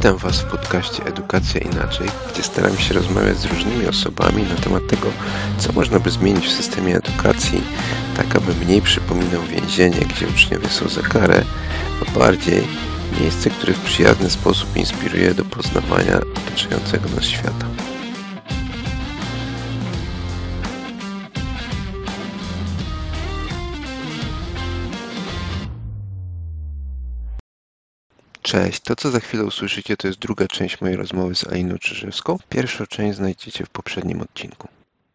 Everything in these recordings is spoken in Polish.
Witam Was w podcaście Edukacja Inaczej, gdzie staram się rozmawiać z różnymi osobami na temat tego, co można by zmienić w systemie edukacji, tak aby mniej przypominał więzienie, gdzie uczniowie są za karę, a bardziej miejsce, które w przyjazny sposób inspiruje do poznawania otaczającego nas świata. Cześć, to co za chwilę usłyszycie to jest druga część mojej rozmowy z Aliną Czyżewską. Pierwszą część znajdziecie w poprzednim odcinku.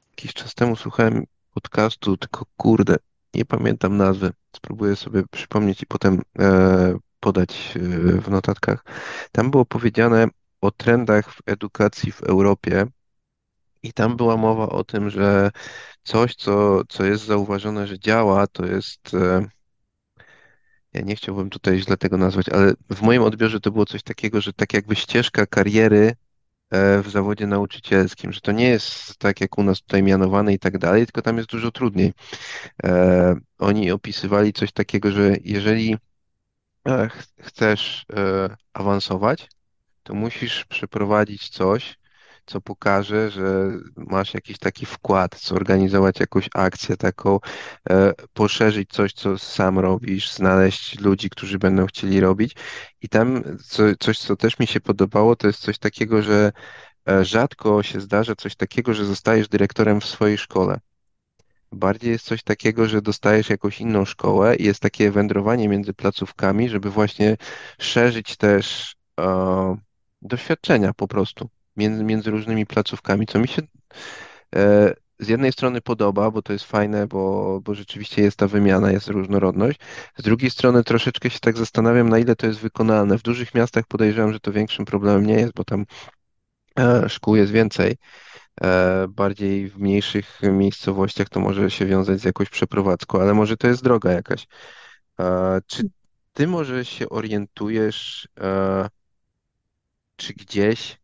Jakiś czas temu słuchałem podcastu, tylko kurde, nie pamiętam nazwy. Spróbuję sobie przypomnieć i potem e, podać e, w notatkach. Tam było powiedziane o trendach w edukacji w Europie i tam była mowa o tym, że coś, co, co jest zauważone, że działa, to jest e, ja nie chciałbym tutaj źle tego nazwać, ale w moim odbiorze to było coś takiego, że tak jakby ścieżka kariery e, w zawodzie nauczycielskim, że to nie jest tak jak u nas tutaj mianowane i tak dalej, tylko tam jest dużo trudniej. E, oni opisywali coś takiego, że jeżeli e, chcesz awansować, to musisz przeprowadzić coś, co pokaże, że masz jakiś taki wkład, zorganizować jakąś akcję taką, e, poszerzyć coś, co sam robisz, znaleźć ludzi, którzy będą chcieli robić. I tam co, coś, co też mi się podobało, to jest coś takiego, że e, rzadko się zdarza coś takiego, że zostajesz dyrektorem w swojej szkole. Bardziej jest coś takiego, że dostajesz jakąś inną szkołę i jest takie wędrowanie między placówkami, żeby właśnie szerzyć też e, doświadczenia po prostu między, między różnymi placówkami, co mi się e, z jednej strony podoba, bo to jest fajne, bo, bo rzeczywiście jest ta wymiana, jest różnorodność. Z drugiej strony troszeczkę się tak zastanawiam, na ile to jest wykonalne. W dużych miastach podejrzewam, że to większym problemem nie jest, bo tam e, szkół jest więcej. E, bardziej w mniejszych miejscowościach to może się wiązać z jakąś przeprowadzką, ale może to jest droga jakaś. Czy ty może się orientujesz, czy gdzieś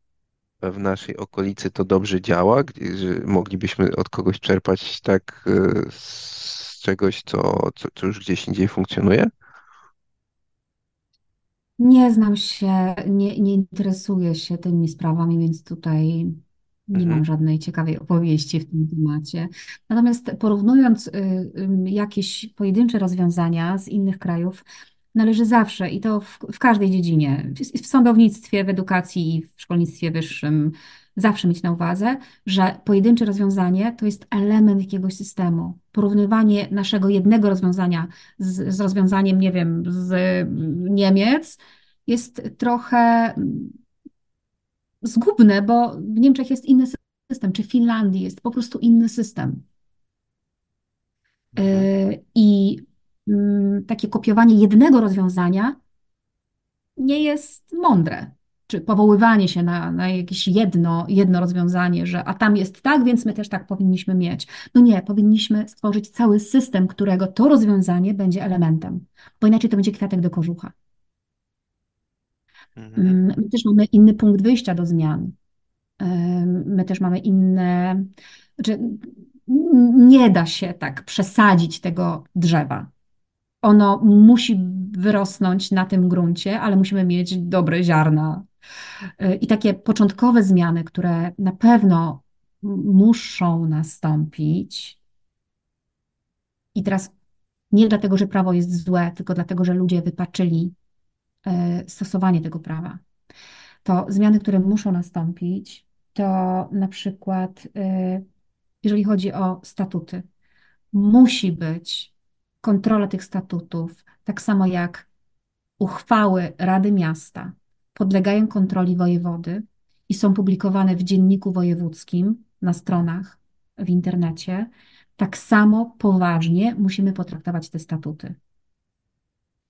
w naszej okolicy to dobrze działa, że moglibyśmy od kogoś czerpać tak e, z czegoś, co, co, co już gdzieś indziej funkcjonuje? Nie znam się, nie, nie interesuję się tymi sprawami, więc tutaj nie Mhm, mam żadnej ciekawej opowieści w tym temacie. Natomiast porównując y, y, jakieś pojedyncze rozwiązania z innych krajów, należy zawsze, i to w, w każdej dziedzinie, w, w sądownictwie, w edukacji i w szkolnictwie wyższym, zawsze mieć na uwadze, że pojedyncze rozwiązanie to jest element jakiegoś systemu. Porównywanie naszego jednego rozwiązania z, z rozwiązaniem, nie wiem, z Niemiec jest trochę zgubne, bo w Niemczech jest inny system, czy w Finlandii jest po prostu inny system. mhm, Yy, I mm, takie kopiowanie jednego rozwiązania nie jest mądre. Czy powoływanie się na, na jakieś jedno, jedno rozwiązanie, że a tam jest tak, więc my też tak powinniśmy mieć. No nie, powinniśmy stworzyć cały system, którego to rozwiązanie będzie elementem, bo inaczej to będzie kwiatek do kożucha. mhm, Mm, My też mamy inny punkt wyjścia do zmian. My też mamy inne, znaczy nie da się tak przesadzić tego drzewa. Ono musi wyrosnąć na tym gruncie, ale musimy mieć dobre ziarna. Y, I takie początkowe zmiany, które na pewno muszą nastąpić, i teraz nie dlatego, że prawo jest złe, tylko dlatego, że ludzie wypaczyli y, stosowanie tego prawa. To zmiany, które muszą nastąpić, to na przykład, y, jeżeli chodzi o statuty, musi być kontrola tych statutów, tak samo jak uchwały Rady Miasta podlegają kontroli wojewody i są publikowane w Dzienniku Wojewódzkim na stronach w internecie, tak samo poważnie musimy potraktować te statuty.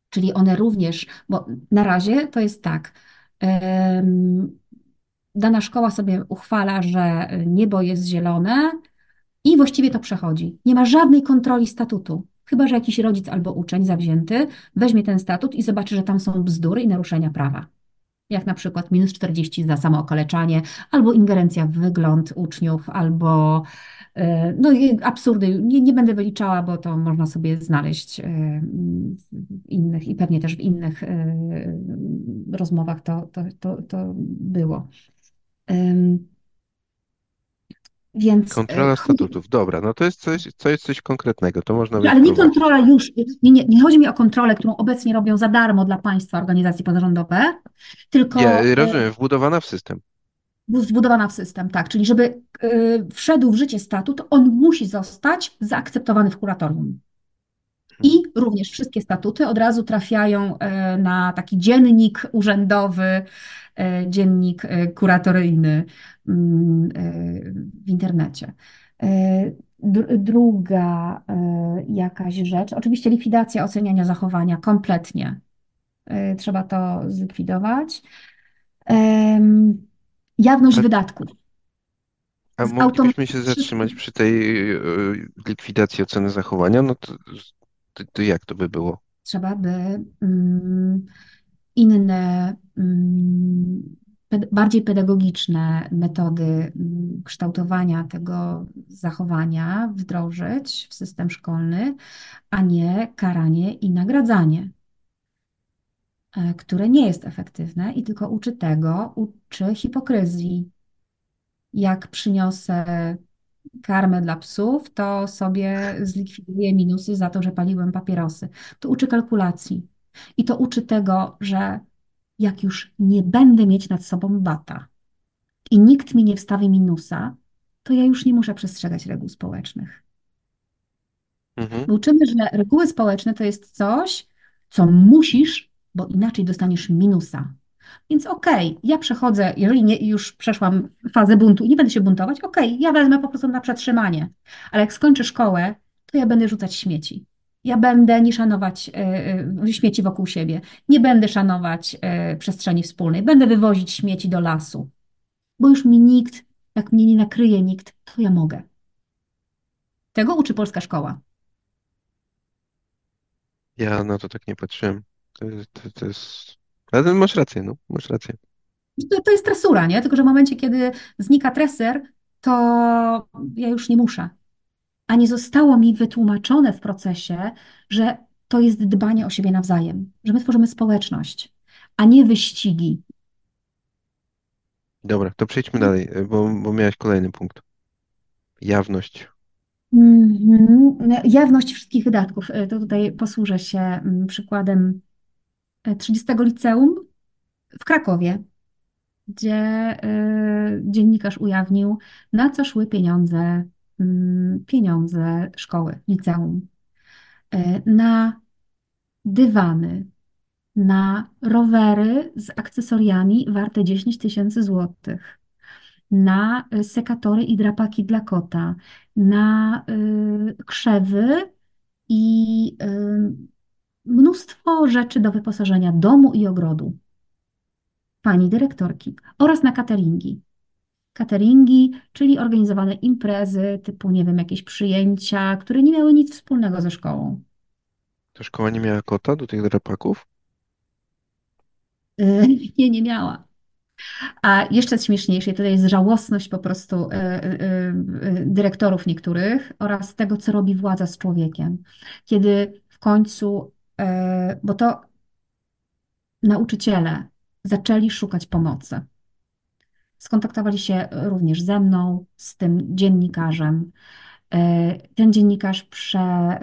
Czyli one również, bo na razie to jest tak, dana szkoła sobie uchwala, że niebo jest zielone i właściwie to przechodzi. Nie ma żadnej kontroli statutu. Chyba, że jakiś rodzic albo uczeń zawzięty weźmie ten statut i zobaczy, że tam są bzdury i naruszenia prawa. jak na przykład minus 40 za samookaleczanie, albo ingerencja w wygląd uczniów, albo e, no absurdy. Nie, nie będę wyliczała, bo to można sobie znaleźć e, w innych i pewnie też w innych e, rozmowach to, to, to, to było. Więc Kontrola statutów. Dobra, no to jest coś, to jest coś konkretnego, to można ale nie kontrola już, nie, nie, nie chodzi mi o kontrolę, którą obecnie robią za darmo dla państwa organizacje pozarządowe, tylko Ja e, rozumiem, wbudowana w system. zbudowana w system, tak. Czyli żeby e, wszedł w życie statut, on musi zostać zaakceptowany w kuratorium. I również wszystkie statuty od razu trafiają e, na taki dziennik urzędowy, dziennik kuratoryjny mm, w internecie. Druga jakaś rzecz, oczywiście likwidacja oceniania zachowania kompletnie. Trzeba to zlikwidować. Jawność A- wydatków. A moglibyśmy się zatrzymać przy tej e, likwidacji oceny zachowania? No to, to, to jak to by było? Trzeba by mm, inne, mm, bardziej pedagogiczne metody mm, kształtowania tego zachowania wdrożyć w system szkolny, a nie karanie i nagradzanie, e, które nie jest efektywne i tylko uczy tego, uczy hipokryzji. Jak przyniosę karmę dla psów, to sobie zlikwiduję minusy za to, że paliłem papierosy. To uczy kalkulacji. I to uczy tego, że jak już nie będę mieć nad sobą bata i nikt mi nie wstawi minusa, to ja już nie muszę przestrzegać reguł społecznych. Mhm. My uczymy, że reguły społeczne to jest coś, co musisz, bo inaczej dostaniesz minusa. Więc okej, ja przechodzę, jeżeli nie, już przeszłam fazę buntu i nie będę się buntować, okej, ja wezmę po prostu na przetrzymanie. Ale jak skończę szkołę, to ja będę rzucać śmieci. Ja będę nie szanować y, śmieci wokół siebie. Nie będę szanować y, przestrzeni wspólnej. Będę wywozić śmieci do lasu. Bo już mi nikt, jak mnie nie nakryje nikt, to ja mogę. Tego uczy polska szkoła. Ja na to tak nie patrzyłem. To, to, to jest... Ale masz rację, no, masz rację. To, to jest tresura, nie? Tylko, że w momencie, kiedy znika treser, to ja już nie muszę. A nie zostało mi wytłumaczone w procesie, że to jest dbanie o siebie nawzajem, że my tworzymy społeczność, a nie wyścigi. Dobra, to przejdźmy dalej, e, bo, bo miałeś kolejny punkt. Jawność. Mhm. Jawność wszystkich wydatków. E, To tutaj posłużę się mm, przykładem 30 liceum w Krakowie, gdzie e, dziennikarz ujawnił, na co szły pieniądze, mm, pieniądze szkoły, liceum. E, Na dywany, na rowery z akcesoriami warte 10 tysięcy złotych, na y, sekatory i drapaki dla kota, na y, krzewy i y, mnóstwo rzeczy do wyposażenia domu i ogrodu pani dyrektorki oraz na cateringi. Cateringi, czyli organizowane imprezy typu, nie wiem, jakieś przyjęcia, które nie miały nic wspólnego ze szkołą. To szkoła nie miała kota do tych drapaków? Y, Nie, nie miała. A jeszcze śmieszniejsze, tutaj jest żałosność po prostu y, y, y, dyrektorów niektórych oraz tego, co robi władza z człowiekiem. Kiedy w końcu, bo to nauczyciele zaczęli szukać pomocy. Skontaktowali się również ze mną, z tym dziennikarzem. E, Ten dziennikarz prze,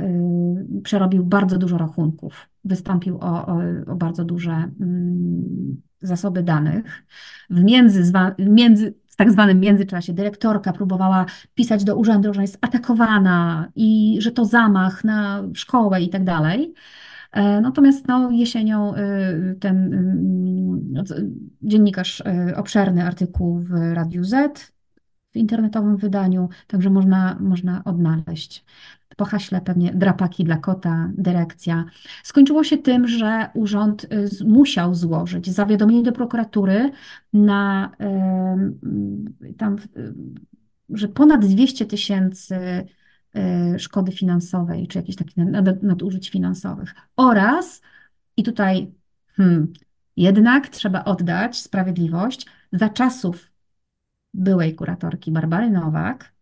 y, przerobił bardzo dużo rachunków, wystąpił o, o, o bardzo duże mm, zasoby danych. W, między, między, w tak zwanym międzyczasie dyrektorka próbowała pisać do urzędu, że jest atakowana i że to zamach na szkołę i tak dalej. E, Natomiast no, jesienią y, ten y, dziennikarz y, obszerny artykuł w Radiu Z w internetowym wydaniu, także można, można odnaleźć. Po haśle pewnie drapaki dla kota, dyrekcja. Skończyło się tym, że urząd musiał złożyć zawiadomienie do prokuratury na tam, że ponad 200 tysięcy szkody finansowej, czy jakichś takich nad- nad- nadużyć finansowych. Oraz, i tutaj hmm, Jednak trzeba oddać sprawiedliwość za czasów byłej kuratorki Barbary Nowak.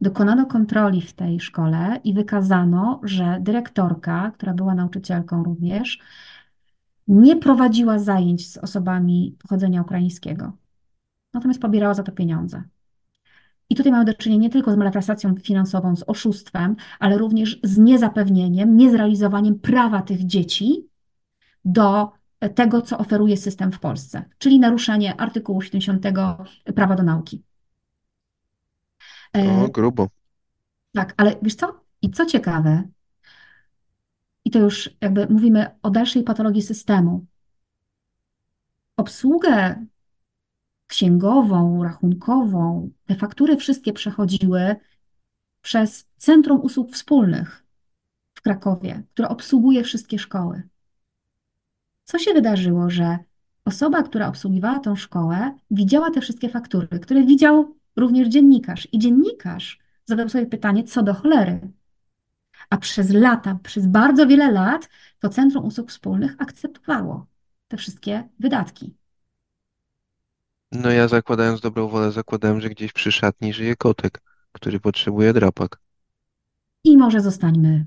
Dokonano kontroli w tej szkole i wykazano, że dyrektorka, która była nauczycielką również, nie prowadziła zajęć z osobami pochodzenia ukraińskiego, natomiast pobierała za to pieniądze. I tutaj mamy do czynienia nie tylko z malwersacją finansową, z oszustwem, ale również z niezapewnieniem, niezrealizowaniem prawa tych dzieci do tego, co oferuje system w Polsce, czyli naruszenie artykułu 70 prawa do nauki. O, E, grubo. tak, ale wiesz co? I co ciekawe, i to już jakby mówimy o dalszej patologii systemu. Obsługę księgową, rachunkową, te faktury wszystkie przechodziły przez Centrum Usług Wspólnych w Krakowie, które obsługuje wszystkie szkoły. Co się wydarzyło, że osoba, która obsługiwała tą szkołę, widziała te wszystkie faktury, które widział również dziennikarz. I dziennikarz zadał sobie pytanie, co do cholery. A przez lata, przez bardzo wiele lat, to Centrum Usług Wspólnych akceptowało te wszystkie wydatki. No ja zakładając dobrą wolę, zakładałem, że gdzieś przy szatni żyje kotek, który potrzebuje drapak. I może zostańmy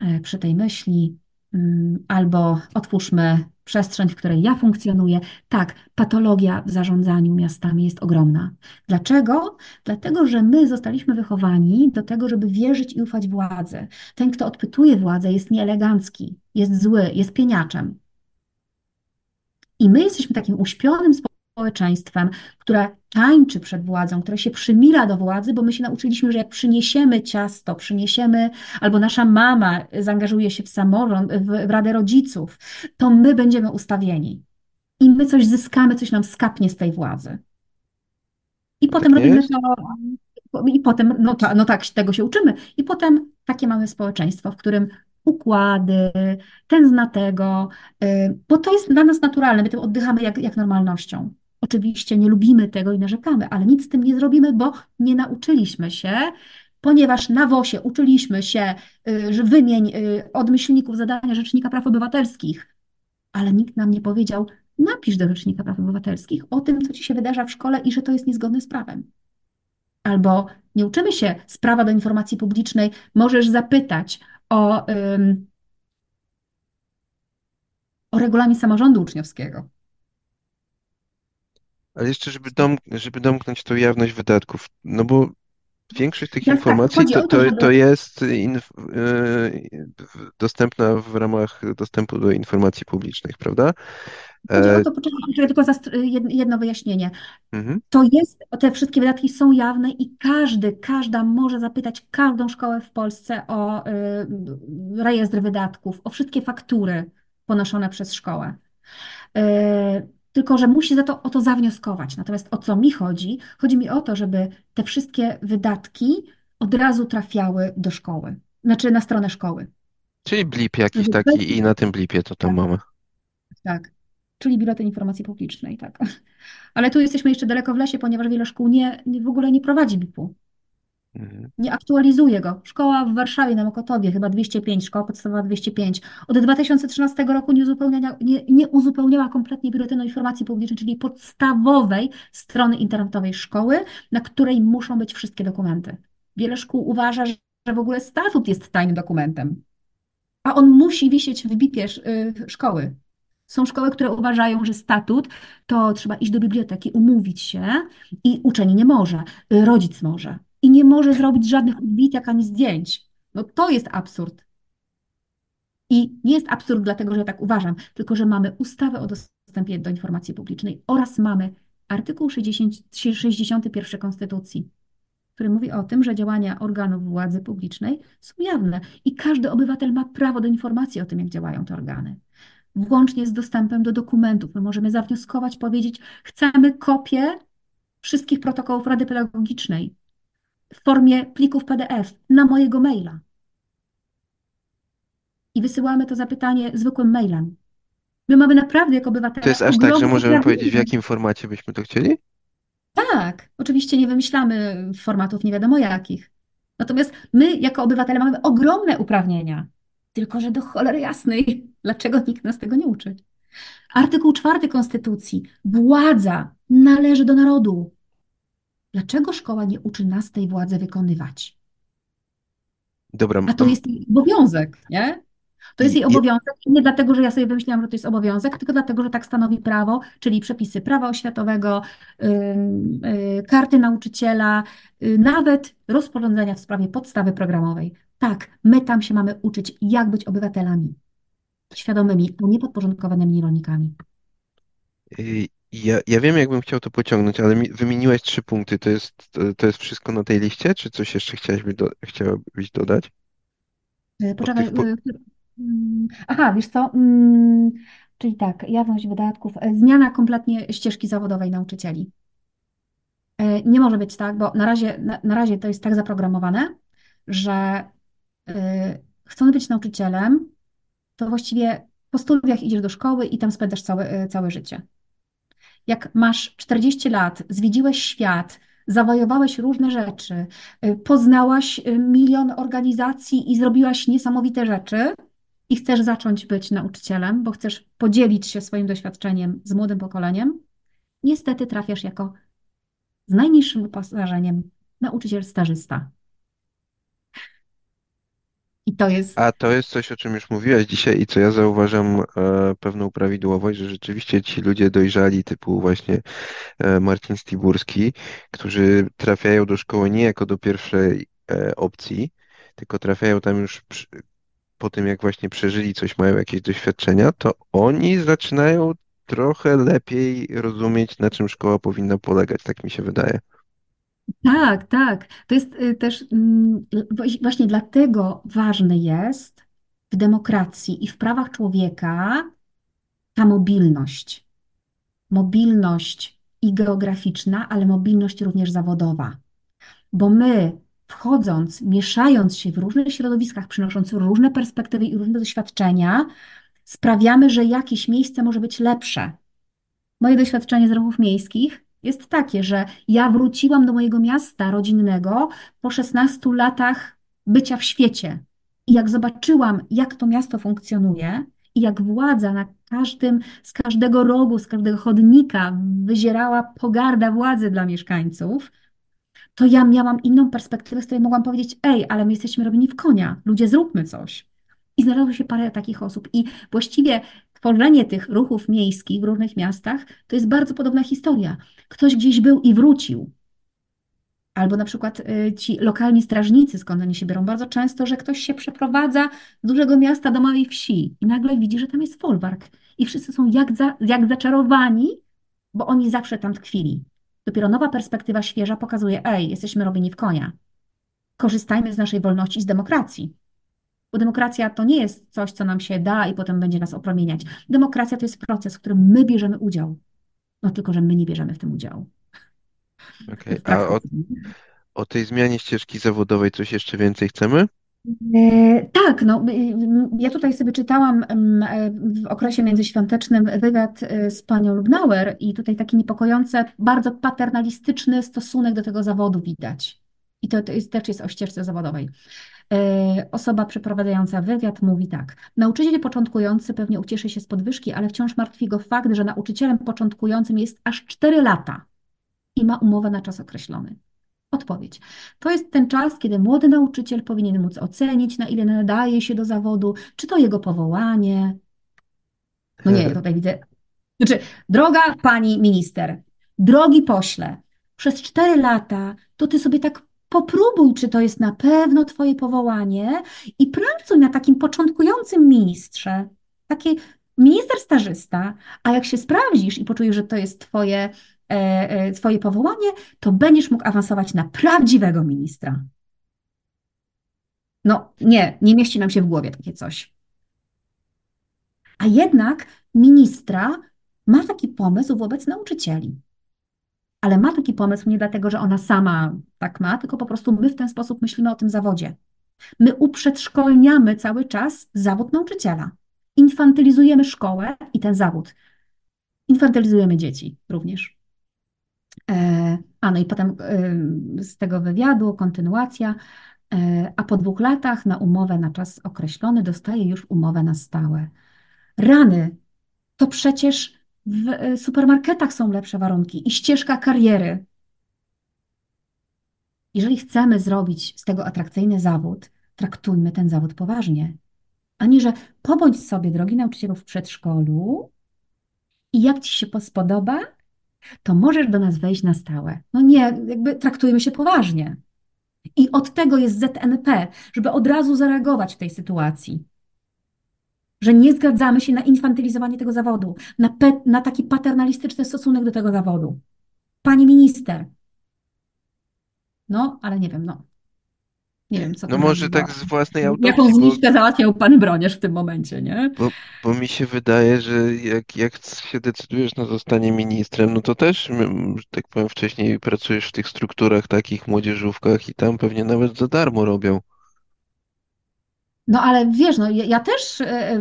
e, przy tej myśli, mm, albo otwórzmy przestrzeń, w której ja funkcjonuję. Tak, patologia w zarządzaniu miastami jest ogromna. Dlaczego? Dlatego, że my zostaliśmy wychowani do tego, żeby wierzyć i ufać władzy. Ten, kto odpytuje władzę, jest nieelegancki, jest zły, jest pieniaczem. I my jesteśmy takim uśpionym społeczeństwem, które tańczy przed władzą, które się przymila do władzy, bo my się nauczyliśmy, że jak przyniesiemy ciasto, przyniesiemy, albo nasza mama zaangażuje się w samorząd, w, Radę Rodziców, to my będziemy ustawieni. I my coś zyskamy, coś nam skapnie z tej władzy. I potem Tak nie robimy jest? to, i potem, no, ta, no tak, tego się uczymy. I potem takie mamy społeczeństwo, w którym układy, ten zna tego, y, bo to jest dla nas naturalne, my tym oddychamy jak, jak normalnością. Oczywiście nie lubimy tego i narzekamy, ale nic z tym nie zrobimy, bo nie nauczyliśmy się, ponieważ na WOS-ie uczyliśmy się, y, że wymień y, od myślników zadania Rzecznika Praw Obywatelskich, ale nikt nam nie powiedział, napisz do Rzecznika Praw Obywatelskich o tym, co ci się wydarza w szkole i że to jest niezgodne z prawem. Albo nie uczymy się z prawa do informacji publicznej, możesz zapytać o, o regulamin samorządu uczniowskiego. Ale jeszcze, żeby, dom, żeby domknąć tą jawność wydatków, no bo większość tych Teraz tak, informacji chodzi to, to, to, to jest inf, e, dostępna w ramach dostępu do informacji publicznych, prawda? Chodzi o E, to, poczekaj, poczekaj, tylko jedno wyjaśnienie. mhm. To jest, te wszystkie wydatki są jawne i każdy, każda może zapytać każdą szkołę w Polsce o y, rejestr wydatków, o wszystkie faktury ponoszone przez szkołę. Y, tylko, że musi za to o to zawnioskować. Natomiast o co mi chodzi? Chodzi mi o to, żeby te wszystkie wydatki od razu trafiały do szkoły, znaczy na stronę szkoły. Czyli blip jakiś Żeby bez... taki i na tym blipie to tam Tak, mamy. tak. Czyli Biuletyn Informacji Publicznej, tak. Ale tu jesteśmy jeszcze daleko w lesie, ponieważ wiele szkół nie, nie, w ogóle nie prowadzi BIP-u. Mhm. Nie aktualizuje go. Szkoła w Warszawie na Mokotowie, chyba 205, szkoła podstawowa 205. Od 2013 roku nie uzupełniała, nie, nie uzupełniała kompletnie Biuletynu Informacji Publicznej, czyli podstawowej strony internetowej szkoły, na której muszą być wszystkie dokumenty. Wiele szkół uważa, że w ogóle statut jest tajnym dokumentem, a on musi wisieć w BIP-ie y, szkoły. Są szkoły, które uważają, że statut to trzeba iść do biblioteki, umówić się i uczeń nie może, y, rodzic może. I nie może zrobić żadnych odbitek ani zdjęć. No to jest absurd. I nie jest absurd dlatego, że ja tak uważam, tylko że mamy ustawę o dostępie do informacji publicznej oraz mamy artykuł 60, 61 Konstytucji, który mówi o tym, że działania organów władzy publicznej są jawne i każdy obywatel ma prawo do informacji o tym, jak działają te organy włącznie z dostępem do dokumentów. My możemy zawnioskować, powiedzieć, chcemy kopię wszystkich protokołów Rady Pedagogicznej w formie plików PDF na mojego maila. I wysyłamy to zapytanie zwykłym mailem. My mamy naprawdę jako To obywatele jest aż tak, że możemy powiedzieć, w jakim formacie byśmy to chcieli? Tak, oczywiście nie wymyślamy formatów nie wiadomo jakich. Natomiast my jako obywatele mamy ogromne uprawnienia. Tylko, że do cholery jasnej, dlaczego nikt nas tego nie uczy? Artykuł czwarty Konstytucji. Władza należy do narodu. Dlaczego szkoła nie uczy nas tej władzy wykonywać? Dobra, A to jest jej obowiązek, nie? To jest jej obowiązek nie dlatego, że ja sobie wymyśliłam, że to jest obowiązek, tylko dlatego, że tak stanowi prawo, czyli przepisy prawa oświatowego, ym, y, karty nauczyciela, y, nawet rozporządzenia w sprawie podstawy programowej. Tak, my tam się mamy uczyć, jak być obywatelami świadomymi, a nie podporządkowanymi rolnikami. Ja, ja wiem, jakbym chciał to pociągnąć, ale mi, wymieniłaś trzy punkty. To jest, to, jest wszystko na tej liście, czy coś jeszcze chciałabyś, do, chciałabyś dodać? Y, Od Poczekaj. tych, po... y, mm, Aha, wiesz co? Mm, Czyli tak, jawność wydatków, y, zmiana kompletnie ścieżki zawodowej nauczycieli. Nie może być tak, bo na razie, na, na razie to jest tak zaprogramowane, że y, chcąc być nauczycielem, to właściwie po studiach idziesz do szkoły i tam spędzasz całe, y, całe życie. Jak masz 40 lat, zwiedziłeś świat, zawojowałeś różne rzeczy, y, poznałaś y, milion organizacji i zrobiłaś niesamowite rzeczy i chcesz zacząć być nauczycielem, bo chcesz podzielić się swoim doświadczeniem z młodym pokoleniem, niestety trafiasz jako z najniższym uposażeniem nauczyciel stażysta. I to jest A to jest coś, o czym już mówiłaś dzisiaj i co ja zauważam e, pewną prawidłowość, że rzeczywiście ci ludzie dojrzali, typu właśnie e, Marcin Stiburski, którzy trafiają do szkoły nie jako do pierwszej e, opcji, tylko trafiają tam już przy, po tym, jak właśnie przeżyli coś, mają jakieś doświadczenia, to oni zaczynają trochę lepiej rozumieć, na czym szkoła powinna polegać, tak mi się wydaje. Tak, tak. To jest y, też mm, właśnie dlatego ważne jest w demokracji i w prawach człowieka ta mobilność. Mobilność i geograficzna, ale mobilność również zawodowa. Bo my, wchodząc, mieszając się w różnych środowiskach, przynosząc różne perspektywy i różne doświadczenia, sprawiamy, że jakieś miejsce może być lepsze. Moje doświadczenie z ruchów miejskich jest takie, że ja wróciłam do mojego miasta rodzinnego po 16 latach bycia w świecie. I jak zobaczyłam, jak to miasto funkcjonuje i jak władza na każdym, z każdego rogu, z każdego chodnika wyzierała pogarda władzy dla mieszkańców, to ja miałam inną perspektywę, z której mogłam powiedzieć: Ej, ale my jesteśmy robieni w konia, ludzie, zróbmy coś. I znalazło się parę takich osób. I właściwie tworzenie tych ruchów miejskich w różnych miastach to jest bardzo podobna historia. Ktoś gdzieś był i wrócił. Albo na przykład y, ci lokalni strażnicy, skąd oni się biorą, bardzo często, że ktoś się przeprowadza z dużego miasta do małej wsi i nagle widzi, że tam jest folwark. I wszyscy są jak, za, jak zaczarowani, bo oni zawsze tam tkwili. Dopiero nowa perspektywa świeża pokazuje, ej, jesteśmy robieni w konia. Korzystajmy z naszej wolności i z demokracji. Bo demokracja to nie jest coś, co nam się da i potem będzie nas opromieniać. Demokracja to jest proces, w którym my bierzemy udział. No tylko, że my nie bierzemy w tym udziału. W A o, o tej zmianie ścieżki zawodowej coś jeszcze więcej chcemy? E, Tak, no, ja tutaj sobie czytałam w okresie międzyświątecznym wywiad e, z panią Lubnauer i tutaj taki niepokojący, bardzo paternalistyczny stosunek do tego zawodu widać. I to, to jest, też jest o ścieżce zawodowej. E, Osoba przeprowadzająca wywiad mówi tak. Nauczyciel początkujący pewnie ucieszy się z podwyżki, ale wciąż martwi go fakt, że nauczycielem początkującym jest aż 4 lata i ma umowę na czas określony. Odpowiedź. To jest ten czas, kiedy młody nauczyciel powinien móc ocenić, na ile nadaje się do zawodu, czy to jego powołanie. No nie, tutaj widzę. Znaczy, droga pani minister, drogi pośle, przez cztery lata to ty sobie tak popróbuj, czy to jest na pewno twoje powołanie i pracuj na takim początkującym ministrze. Taki minister stażysta, a jak się sprawdzisz i poczujesz, że to jest twoje, e, e, twoje powołanie, to będziesz mógł awansować na prawdziwego ministra. No nie, nie mieści nam się w głowie takie coś. A jednak ministra ma taki pomysł wobec nauczycieli. Ale ma taki pomysł nie dlatego, że ona sama tak ma, tylko po prostu my w ten sposób myślimy o tym zawodzie. My uprzedszkolniamy cały czas zawód nauczyciela. Infantylizujemy szkołę i ten zawód. Infantylizujemy dzieci również. E, a no i potem e, z tego wywiadu kontynuacja. E, a po dwóch latach na umowę na czas określony dostaje już umowę na stałe. Rany, to przecież w e, supermarketach są lepsze warunki i ścieżka kariery. Jeżeli chcemy zrobić z tego atrakcyjny zawód, traktujmy ten zawód poważnie. Ani że pobądź sobie, drogi nauczycielu w przedszkolu i jak ci się spodoba, to możesz do nas wejść na stałe. No nie, jakby traktujmy się poważnie. I od tego jest ZNP, żeby od razu zareagować w tej sytuacji. Że nie zgadzamy się na infantylizowanie tego zawodu, na, pe- na taki paternalistyczny stosunek do tego zawodu. Pani minister. No, ale nie wiem, no. Nie wiem, co No może tak z własnej Jaką autopsji, bo, zniżkę załatwiał pan Broniarz w tym momencie, nie? bo, bo mi się wydaje, że jak, jak się decydujesz na zostanie ministrem, no to też, tak powiem, wcześniej pracujesz w tych strukturach takich, młodzieżówkach i tam pewnie nawet za darmo robią. No ale wiesz, no ja, ja też e, e,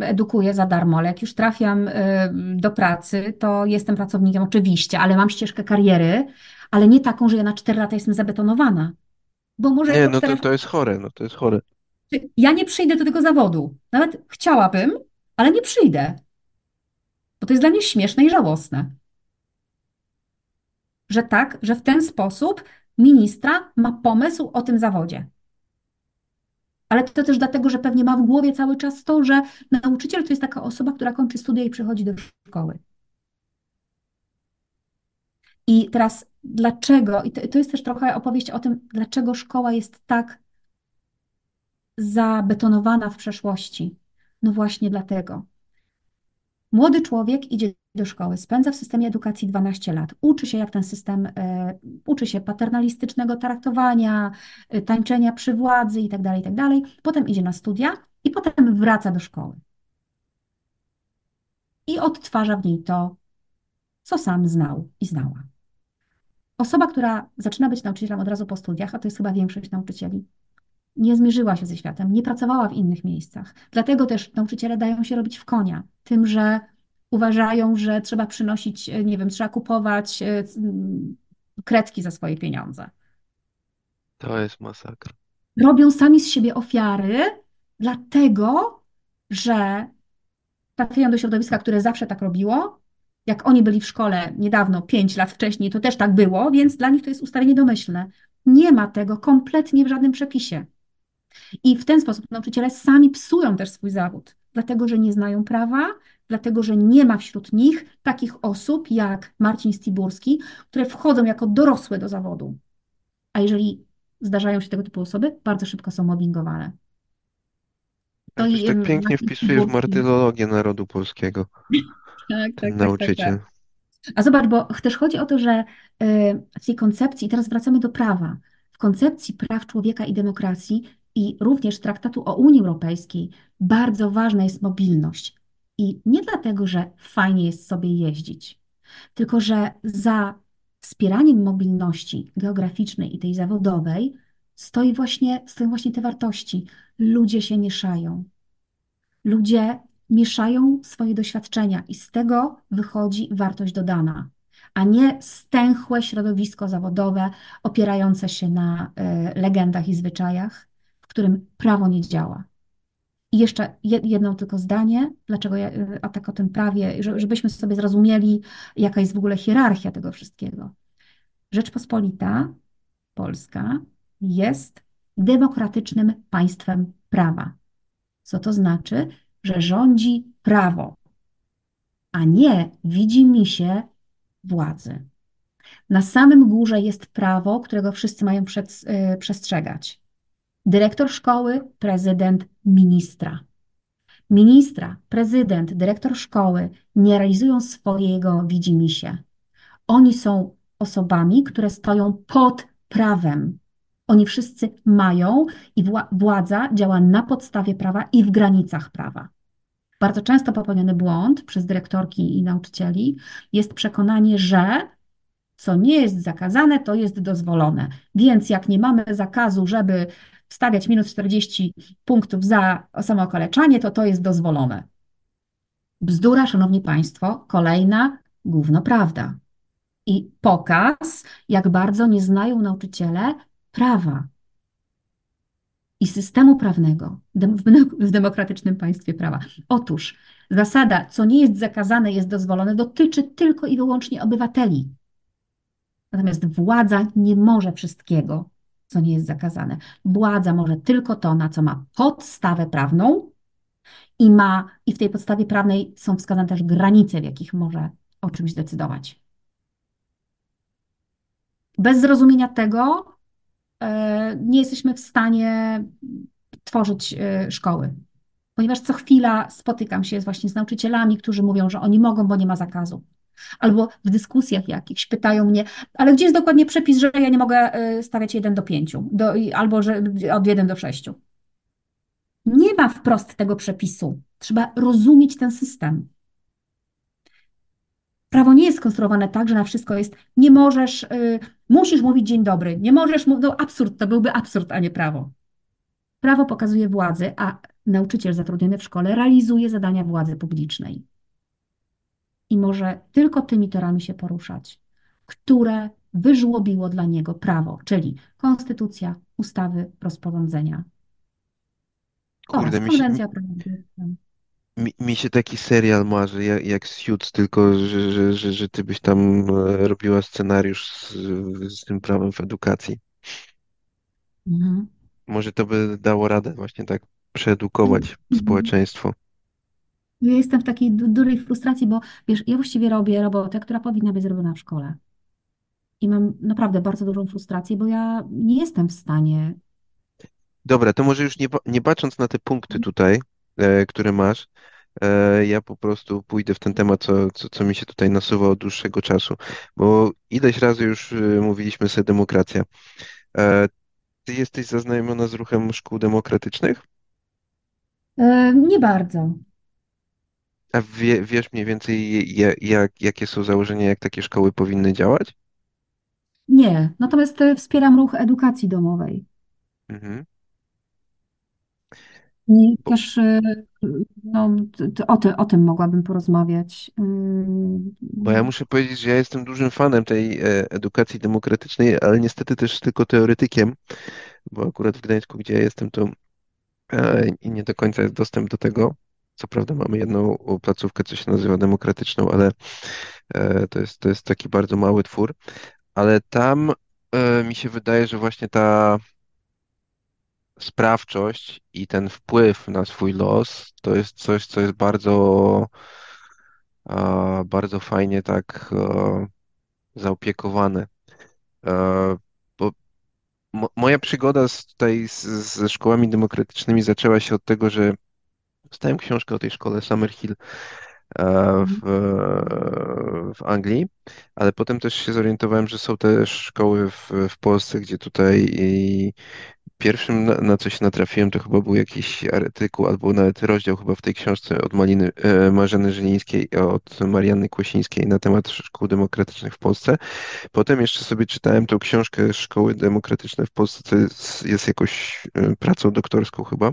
edukuję za darmo, ale jak już trafiam e, do pracy, to jestem pracownikiem oczywiście, ale mam ścieżkę kariery, ale nie taką, że ja na 4 lata jestem zabetonowana. Bo może Nie, no to, 4 to jest chore, no to jest chore. ja nie przyjdę do tego zawodu. Nawet chciałabym, ale nie przyjdę, bo to jest dla mnie śmieszne i żałosne. Że tak, że w ten sposób ministra ma pomysł o tym zawodzie. Ale to też dlatego, że pewnie ma w głowie cały czas to, że nauczyciel to jest taka osoba, która kończy studia i przychodzi do szkoły. I teraz dlaczego, i to, to jest też trochę opowieść o tym, dlaczego szkoła jest tak zabetonowana w przeszłości. No właśnie dlatego. Młody człowiek idzie do szkoły, spędza w systemie edukacji 12 lat, uczy się, jak ten system, e, uczy się paternalistycznego traktowania, e, tańczenia przy władzy itd., itd. Potem idzie na studia i potem wraca do szkoły. I odtwarza w niej to, co sam znał i znała. Osoba, która zaczyna być nauczycielem od razu po studiach, a to jest chyba większość nauczycieli, nie zmierzyła się ze światem, nie pracowała w innych miejscach. Dlatego też nauczyciele dają się robić w konia, tym, że uważają, że trzeba przynosić, e, nie wiem, trzeba kupować e, kredki za swoje pieniądze. To jest masakra. Robią sami z siebie ofiary, dlatego, że trafiają do środowiska, które zawsze tak robiło. Jak oni byli w szkole niedawno, pięć lat wcześniej, to też tak było, więc dla nich to jest ustawienie domyślne. Nie ma tego kompletnie w żadnym przepisie. I w ten sposób nauczyciele sami psują też swój zawód, dlatego że nie znają prawa, dlatego że nie ma wśród nich takich osób jak Marcin Stiburski, które wchodzą jako dorosłe do zawodu. A jeżeli zdarzają się tego typu osoby, bardzo szybko są mobbingowane. To tak em, pięknie Marcin wpisuje w martyrologię narodu polskiego Tak, tak, tak, tak, nauczyciel. tak. A zobacz, bo też chodzi o to, że y, w tej koncepcji, i teraz wracamy do prawa, w koncepcji praw człowieka i demokracji i również traktatu o Unii Europejskiej bardzo ważna jest mobilność. I nie dlatego, że fajnie jest sobie jeździć, tylko że za wspieraniem mobilności geograficznej i tej zawodowej stoi właśnie, stoją właśnie te wartości. Ludzie się mieszają. Ludzie mieszają swoje doświadczenia i z tego wychodzi wartość dodana, a nie stęchłe środowisko zawodowe opierające się na e, legendach i zwyczajach, w którym prawo nie działa. I jeszcze jed- jedno tylko zdanie, dlaczego ja, e, a tak o tym prawie, że- żebyśmy sobie zrozumieli, jaka jest w ogóle hierarchia tego wszystkiego. Rzeczpospolita Polska jest demokratycznym państwem prawa. Co to znaczy? Że rządzi prawo, a nie widzi mi się władzy. Na samym górze jest prawo, którego wszyscy mają przed, y, przestrzegać. Dyrektor szkoły, prezydent, ministra. Ministra, prezydent, dyrektor szkoły nie realizują swojego widzimisię. Oni są osobami, które stoją pod prawem. Oni wszyscy mają i wła- władza działa na podstawie prawa i w granicach prawa. Bardzo często popełniony błąd przez dyrektorki i nauczycieli jest przekonanie, że co nie jest zakazane, to jest dozwolone. Więc jak nie mamy zakazu, żeby wstawiać minus 40 punktów za samookaleczanie, to to jest dozwolone. Bzdura, szanowni państwo, kolejna gówno prawda. I pokaz, jak bardzo nie znają nauczyciele prawa. i systemu prawnego w demokratycznym państwie prawa. Otóż zasada, co nie jest zakazane, jest dozwolone, dotyczy tylko i wyłącznie obywateli. Natomiast władza nie może wszystkiego, co nie jest zakazane. Władza może tylko to, na co ma podstawę prawną i ma, i w tej podstawie prawnej są wskazane też granice, w jakich może o czymś decydować. Bez zrozumienia tego e, nie jesteśmy w stanie tworzyć e, szkoły. Ponieważ co chwila spotykam się właśnie z nauczycielami, którzy mówią, że oni mogą, bo nie ma zakazu. Albo w dyskusjach jakichś pytają mnie, ale gdzie jest dokładnie przepis, że ja nie mogę e, stawiać 1 do 5, do, albo że od 1 do 6. Nie ma wprost tego przepisu. Trzeba rozumieć ten system. Prawo nie jest skonstruowane tak, że na wszystko jest, nie możesz, y, musisz mówić dzień dobry, nie możesz mówić, no absurd, to byłby absurd, a nie prawo. Prawo pokazuje władzy, a nauczyciel zatrudniony w szkole realizuje zadania władzy publicznej. I może tylko tymi torami się poruszać, które wyżłobiło dla niego prawo, czyli konstytucja, ustawy, rozporządzenia Kurde, mi się, mi, mi się taki serial marzy, jak, jak Suits, tylko że, że, że, że ty byś tam e, robiła scenariusz z, z tym prawem w edukacji. Mhm. Może to by dało radę właśnie tak przeedukować Mhm. społeczeństwo. Ja jestem w takiej du- dużej frustracji, bo wiesz, ja właściwie robię robotę, która powinna być zrobiona w szkole. I mam naprawdę bardzo dużą frustrację, bo ja nie jestem w stanie. Dobra, to może już nie, nie bacząc na te punkty tutaj, e, które masz, e, ja po prostu pójdę w ten temat, co, co, co mi się tutaj nasuwa od dłuższego czasu, bo ileś razy już e, mówiliśmy sobie demokracja. E, ty jesteś zaznajomiona z ruchem szkół demokratycznych? E, nie bardzo. A wie, wiesz mniej więcej, jak, jakie są założenia, jak takie szkoły powinny działać? Nie. Natomiast e, wspieram ruch edukacji domowej. Mhm. I Bo, też e, no, o, ty, o tym mogłabym porozmawiać. Bo ja muszę powiedzieć, że ja jestem dużym fanem tej e, edukacji demokratycznej, ale niestety też tylko teoretykiem, bo akurat w Gdańsku, gdzie ja jestem, to i nie do końca jest dostęp do tego. Co prawda mamy jedną placówkę, co się nazywa demokratyczną, ale e, to jest, to jest taki bardzo mały twór. Ale tam e, mi się wydaje, że właśnie ta sprawczość i ten wpływ na swój los to jest coś, co jest bardzo, e, bardzo fajnie tak e, zaopiekowane. E, Bo mo- moja przygoda z, tutaj z, ze szkołami demokratycznymi zaczęła się od tego, że dostałem książkę o tej szkole Summerhill e, w, w Anglii, ale potem też się zorientowałem, że są też szkoły w, w Polsce, gdzie tutaj pierwszym, na, na co się natrafiłem, to chyba był jakiś artykuł albo nawet rozdział chyba w tej książce od Maliny, e, Marzeny Żylińskiej, od Marianny Kłosińskiej na temat szkół demokratycznych w Polsce. Potem jeszcze sobie czytałem tą książkę Szkoły Demokratyczne w Polsce, co jest, jest jakoś e, pracą doktorską chyba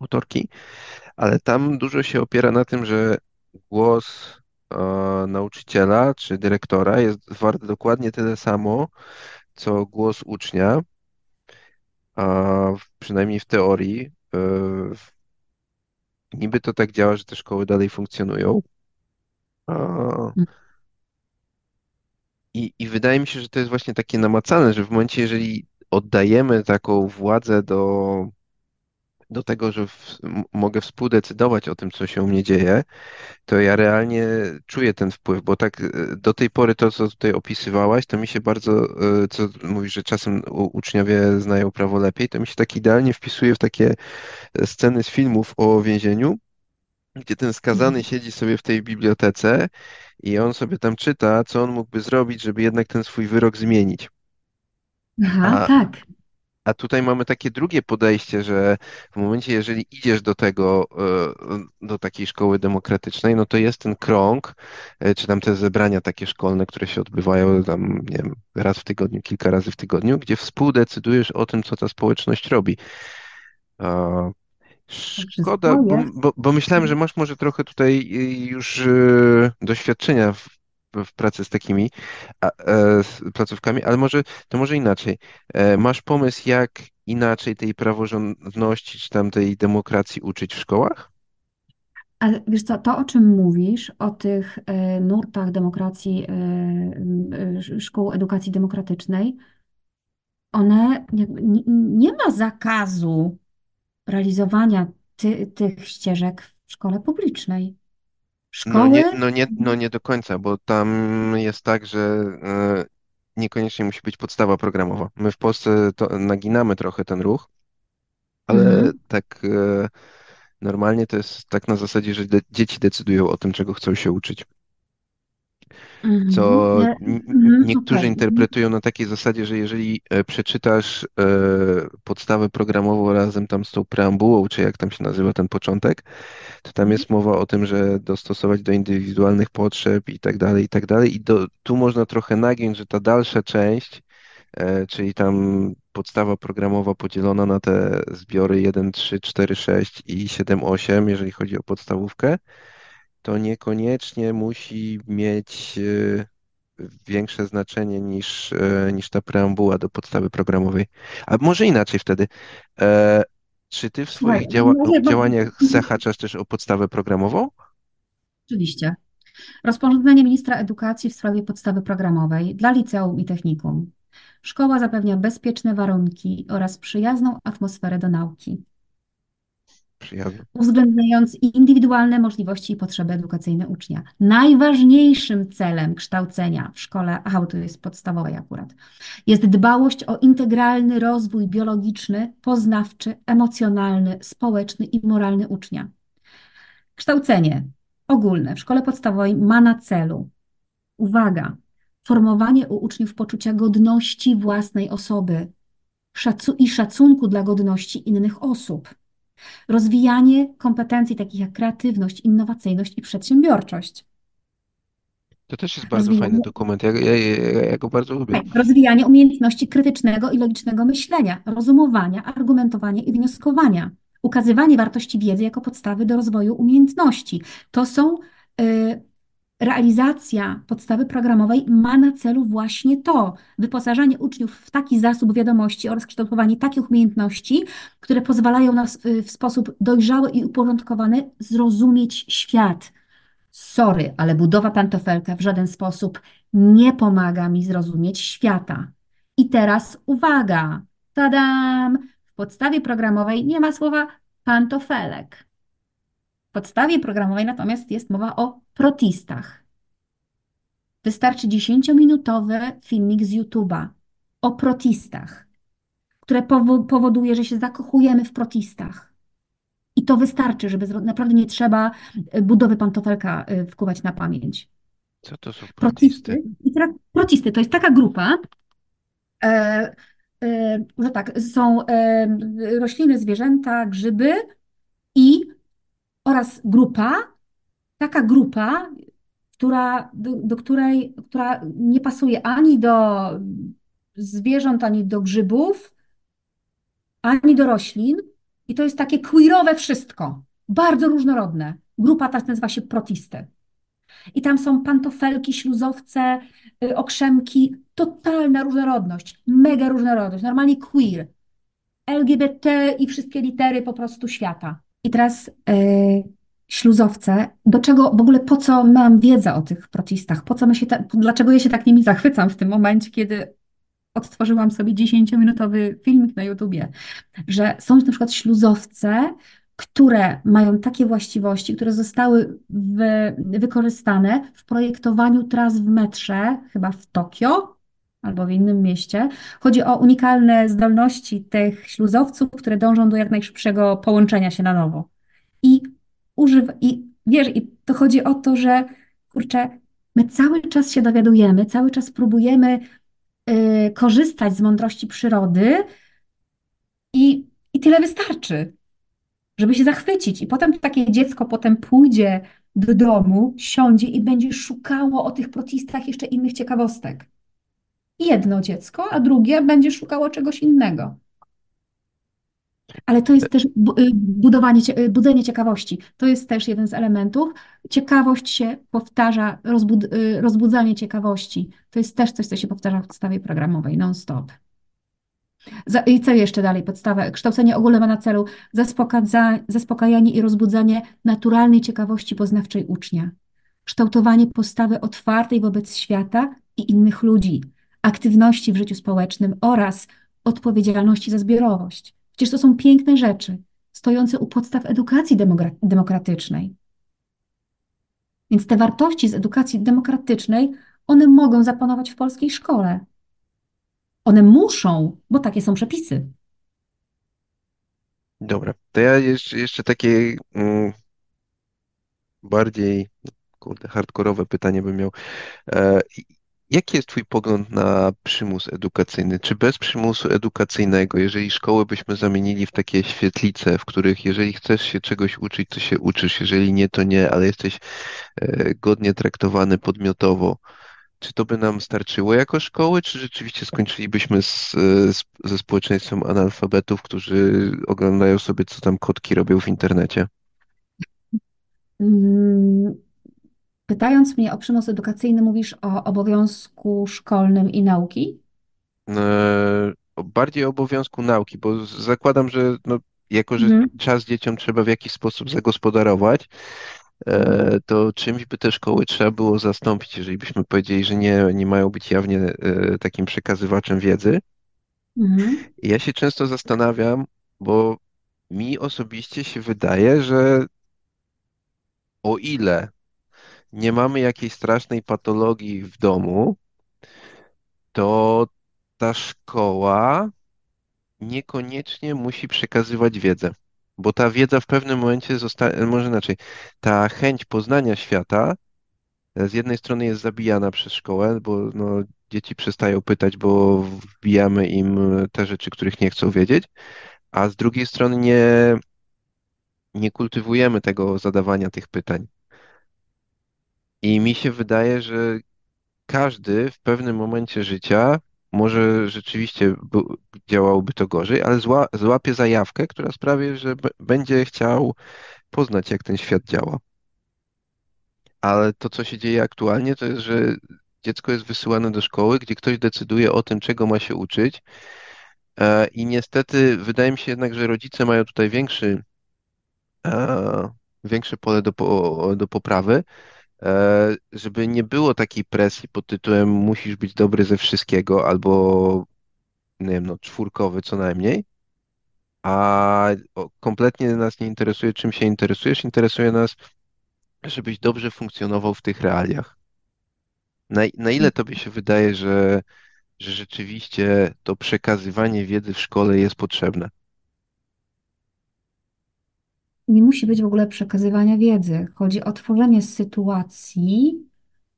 autorki ale tam dużo się opiera na tym, że głos e, nauczyciela czy dyrektora jest wart dokładnie tyle samo, co głos ucznia, a przynajmniej w teorii. E, niby to tak działa, że te szkoły dalej funkcjonują. A, i, I wydaje mi się, że to jest właśnie takie namacalne, że w momencie, jeżeli oddajemy taką władzę do, do tego, że w, mogę współdecydować o tym, co się u mnie dzieje, to ja realnie czuję ten wpływ, bo tak e, do tej pory to, co tutaj opisywałaś, to mi się bardzo, e, co mówisz, że czasem uczniowie znają prawo lepiej, to mi się tak idealnie wpisuje w takie e, sceny z filmów o więzieniu, gdzie ten skazany Mhm. siedzi sobie w tej bibliotece i on sobie tam czyta, co on mógłby zrobić, żeby jednak ten swój wyrok zmienić. Aha, A tak. A tutaj mamy takie drugie podejście, że w momencie, jeżeli idziesz do tego, e, do takiej szkoły demokratycznej, no to jest ten krąg, e, czy tam te zebrania takie szkolne, które się odbywają tam, nie wiem, raz w tygodniu, kilka razy w tygodniu, gdzie współdecydujesz o tym, co ta społeczność robi. Szkoda, bo, bo, bo myślałem, że masz może trochę tutaj y, już e, doświadczenia w, w pracy z takimi a, e, z placówkami, ale może to może inaczej. E, Masz pomysł, jak inaczej tej praworządności czy tam tej demokracji uczyć w szkołach? Ale wiesz co, to o czym mówisz, o tych e, nurtach demokracji, e, szkół edukacji demokratycznej, one nie ma zakazu realizowania ty, tych ścieżek w szkole publicznej. No nie, Szkoły, no nie, no nie do końca, bo tam jest tak, że e, niekoniecznie musi być podstawa programowa. My w Polsce naginamy trochę ten ruch, ale mhm, tak e, normalnie to jest tak na zasadzie, że dzieci decydują o tym, czego chcą się uczyć. Mhm, Co nie, n- n- mhm, niektórzy okej. interpretują na takiej zasadzie, że jeżeli e, przeczytasz e, podstawę programową razem tam z tą preambułą, czy jak tam się nazywa ten początek, to tam Mhm. jest mowa o tym, że dostosować do indywidualnych potrzeb i tak dalej, i tak dalej. I do, tu można trochę nagiąć, że ta dalsza część, e, czyli tam podstawa programowa podzielona na te zbiory 1, 3, 4, 6 i 7, 8, jeżeli chodzi o podstawówkę, to niekoniecznie musi mieć e, większe znaczenie niż, e, niż ta preambuła do podstawy programowej. A może inaczej wtedy. E, czy ty w swoich Słuchaj, działa może, bo, działaniach mhm, zahaczasz też o podstawę programową? oczywiście. Rozporządzenie ministra edukacji w sprawie podstawy programowej dla liceum i technikum. Szkoła zapewnia bezpieczne warunki oraz przyjazną atmosferę do nauki, Przyjazno. uwzględniając indywidualne możliwości i potrzeby edukacyjne ucznia. Najważniejszym celem kształcenia w szkole, aha, to jest podstawowej akurat, jest dbałość o integralny rozwój biologiczny, poznawczy, emocjonalny, społeczny i moralny ucznia. Kształcenie ogólne w szkole podstawowej ma na celu Uwaga! Formowanie u uczniów poczucia godności własnej osoby szacu i szacunku dla godności innych osób. Rozwijanie kompetencji takich jak kreatywność, innowacyjność i przedsiębiorczość. To też jest bardzo fajny Rozwijanie, dokument. Ja, ja, ja, ja go bardzo lubię. tak, rozwijanie umiejętności krytycznego i logicznego myślenia, rozumowania, argumentowania i wnioskowania. Ukazywanie wartości wiedzy jako podstawy do rozwoju umiejętności. To są y, Realizacja podstawy programowej ma na celu właśnie to, wyposażanie uczniów w taki zasób wiadomości oraz kształtowanie takich umiejętności, które pozwalają nas y, w sposób dojrzały i uporządkowany zrozumieć świat. Sorry, ale budowa pantofelka w żaden sposób nie pomaga mi zrozumieć świata. I teraz uwaga, tadam! W podstawie programowej nie ma słowa pantofelek. Podstawie programowej natomiast jest mowa o protistach. Wystarczy 10-minutowy filmik z YouTube'a o protistach, które powo- powoduje, że się zakochujemy w protistach. I to wystarczy, żeby naprawdę nie trzeba y, budowy pantofelka y, wkuwać na pamięć. Co to są protisty? Protisty, protisty to jest taka grupa, e, e, że tak, są e, rośliny, zwierzęta, grzyby i oraz grupa, taka grupa, która, do, do której, która nie pasuje ani do zwierząt, ani do grzybów, ani do roślin. I to jest takie queerowe wszystko. Bardzo różnorodne. Grupa ta nazywa się protisty. I tam są pantofelki, śluzowce, y, okrzemki. Totalna różnorodność. Mega różnorodność. Normalnie queer. LGBT i wszystkie litery po prostu świata. I teraz yy, śluzowce, do czego w ogóle, po co mam wiedzę o tych protistach? Po co my się ta, dlaczego ja się tak nimi zachwycam w tym momencie, kiedy odtworzyłam sobie 10-minutowy filmik na YouTubie, że są na przykład śluzowce, które mają takie właściwości, które zostały wy, wykorzystane w projektowaniu tras w metrze, chyba w Tokio albo w innym mieście. Chodzi o unikalne zdolności tych śluzowców, które dążą do jak najszybszego połączenia się na nowo. I używa, i wiesz, i to chodzi o to, że kurczę, my cały czas się dowiadujemy, cały czas próbujemy y, korzystać z mądrości przyrody i, i tyle wystarczy, żeby się zachwycić. I potem takie dziecko potem pójdzie do domu, siądzie i będzie szukało o tych protistach jeszcze innych ciekawostek. Jedno dziecko, a drugie będzie szukało czegoś innego. Ale to jest też y, budowanie, y, budzenie ciekawości. To jest też jeden z elementów. Ciekawość się powtarza, rozbud, y, rozbudzanie ciekawości. To jest też coś, co się powtarza w podstawie programowej non-stop. I co jeszcze dalej? Podstawa. Kształcenie ogólne ma na celu zaspokaja- zaspokajanie i rozbudzanie naturalnej ciekawości poznawczej ucznia, kształtowanie postawy otwartej wobec świata i innych ludzi, aktywności w życiu społecznym oraz odpowiedzialności za zbiorowość. Przecież to są piękne rzeczy, stojące u podstaw edukacji demokratycznej. Więc te wartości z edukacji demokratycznej, one mogą zapanować w polskiej szkole. One muszą, bo takie są przepisy. Dobra, to ja jeszcze, jeszcze takie mm, bardziej, kurde, hardkorowe pytanie bym miał. E, jaki jest Twój pogląd na przymus edukacyjny? Czy bez przymusu edukacyjnego, jeżeli szkoły byśmy zamienili w takie świetlice, w których jeżeli chcesz się czegoś uczyć, to się uczysz, jeżeli nie, to nie, ale jesteś e, godnie traktowany podmiotowo, czy to by nam starczyło jako szkoły, czy rzeczywiście skończylibyśmy z, z, ze społeczeństwem analfabetów, którzy oglądają sobie, co tam kotki robią w internecie? Mm, Pytając mnie o przymus edukacyjny, mówisz o obowiązku szkolnym i nauki? E, bardziej o obowiązku nauki, bo zakładam, że no, jako, że Mhm. czas dzieciom trzeba w jakiś sposób zagospodarować, e, to czymś by te szkoły trzeba było zastąpić, jeżeli byśmy powiedzieli, że nie, nie mają być jawnie e, takim przekazywaczem wiedzy. Mhm. Ja się często zastanawiam, bo mi osobiście się wydaje, że o ile nie mamy jakiejś strasznej patologii w domu, to ta szkoła niekoniecznie musi przekazywać wiedzę. Bo ta wiedza w pewnym momencie zostaje, może inaczej, ta chęć poznania świata e, z jednej strony jest zabijana przez szkołę, bo no, dzieci przestają pytać, bo wbijamy im te rzeczy, których nie chcą wiedzieć, a z drugiej strony nie, nie kultywujemy tego zadawania tych pytań. I mi się wydaje, że każdy w pewnym momencie życia może rzeczywiście działałoby to gorzej, ale zła, złapie zajawkę, która sprawi, że będzie chciał poznać, jak ten świat działa. Ale to, co się dzieje aktualnie, to jest, że dziecko jest wysyłane do szkoły, gdzie ktoś decyduje o tym, czego ma się uczyć. E, I niestety wydaje mi się jednak, że rodzice mają tutaj większy, e, większe pole do, do poprawy, żeby nie było takiej presji pod tytułem musisz być dobry ze wszystkiego albo nie wiem, no, czwórkowy co najmniej, a kompletnie nas nie interesuje, czym się interesujesz. Interesuje nas, żebyś dobrze funkcjonował w tych realiach. Na, na ile tobie się wydaje, że, że rzeczywiście to przekazywanie wiedzy w szkole jest potrzebne? Nie musi być w ogóle przekazywania wiedzy. Chodzi o tworzenie sytuacji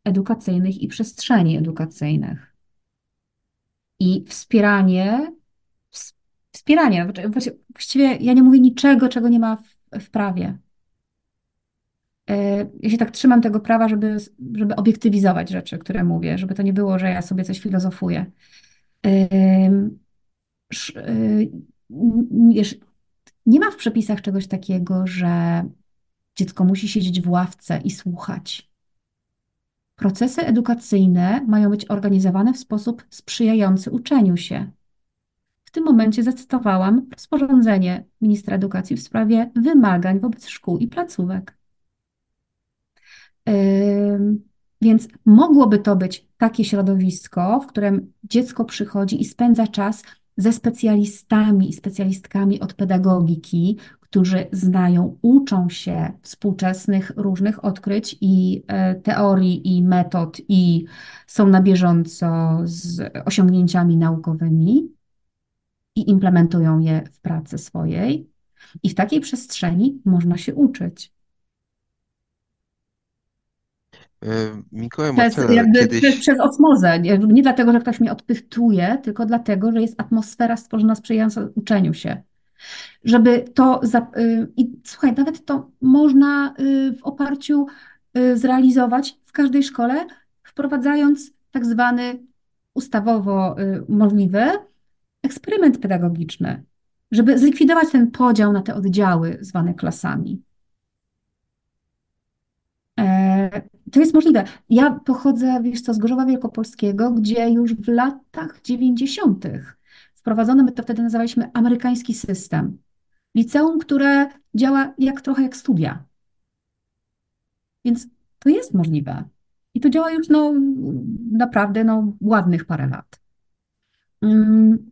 edukacyjnych i przestrzeni edukacyjnych. I wspieranie, ws- wspieranie, znaczy właści- właściwie ja nie mówię niczego, czego nie ma w, w prawie. E, Ja się tak trzymam tego prawa, żeby, żeby obiektywizować rzeczy, które mówię, żeby to nie było, że ja sobie coś filozofuję. Wiesz, nie ma w przepisach czegoś takiego, że dziecko musi siedzieć w ławce i słuchać. Procesy edukacyjne mają być organizowane w sposób sprzyjający uczeniu się. W tym momencie zacytowałam rozporządzenie ministra edukacji w sprawie wymagań wobec szkół i placówek. Ym, Więc mogłoby to być takie środowisko, w którym dziecko przychodzi i spędza czas ze specjalistami i specjalistkami od pedagogiki, którzy znają, uczą się współczesnych różnych odkryć i e, teorii i metod i są na bieżąco z osiągnięciami naukowymi i implementują je w pracy swojej. I w takiej przestrzeni można się uczyć. E, Mikołaj Przez, jakby przez, kiedyś, przez osmozę. Nie, dlatego, że ktoś mnie odpytuje, tylko dlatego, że jest atmosfera stworzona sprzyjająca uczeniu się. Żeby to. Za, y, I słuchaj, nawet to można y, w oparciu y, zrealizować w każdej szkole, wprowadzając tak zwany ustawowo możliwy eksperyment pedagogiczny, żeby zlikwidować ten podział na te oddziały zwane klasami. To jest możliwe. Ja pochodzę, wiesz co, z Gorzowa Wielkopolskiego, gdzie już w latach 90. wprowadzono, my to wtedy nazywaliśmy amerykański system. Liceum, które działa jak trochę jak studia. Więc to jest możliwe. I to działa już no, naprawdę no, ładnych parę lat. Mm.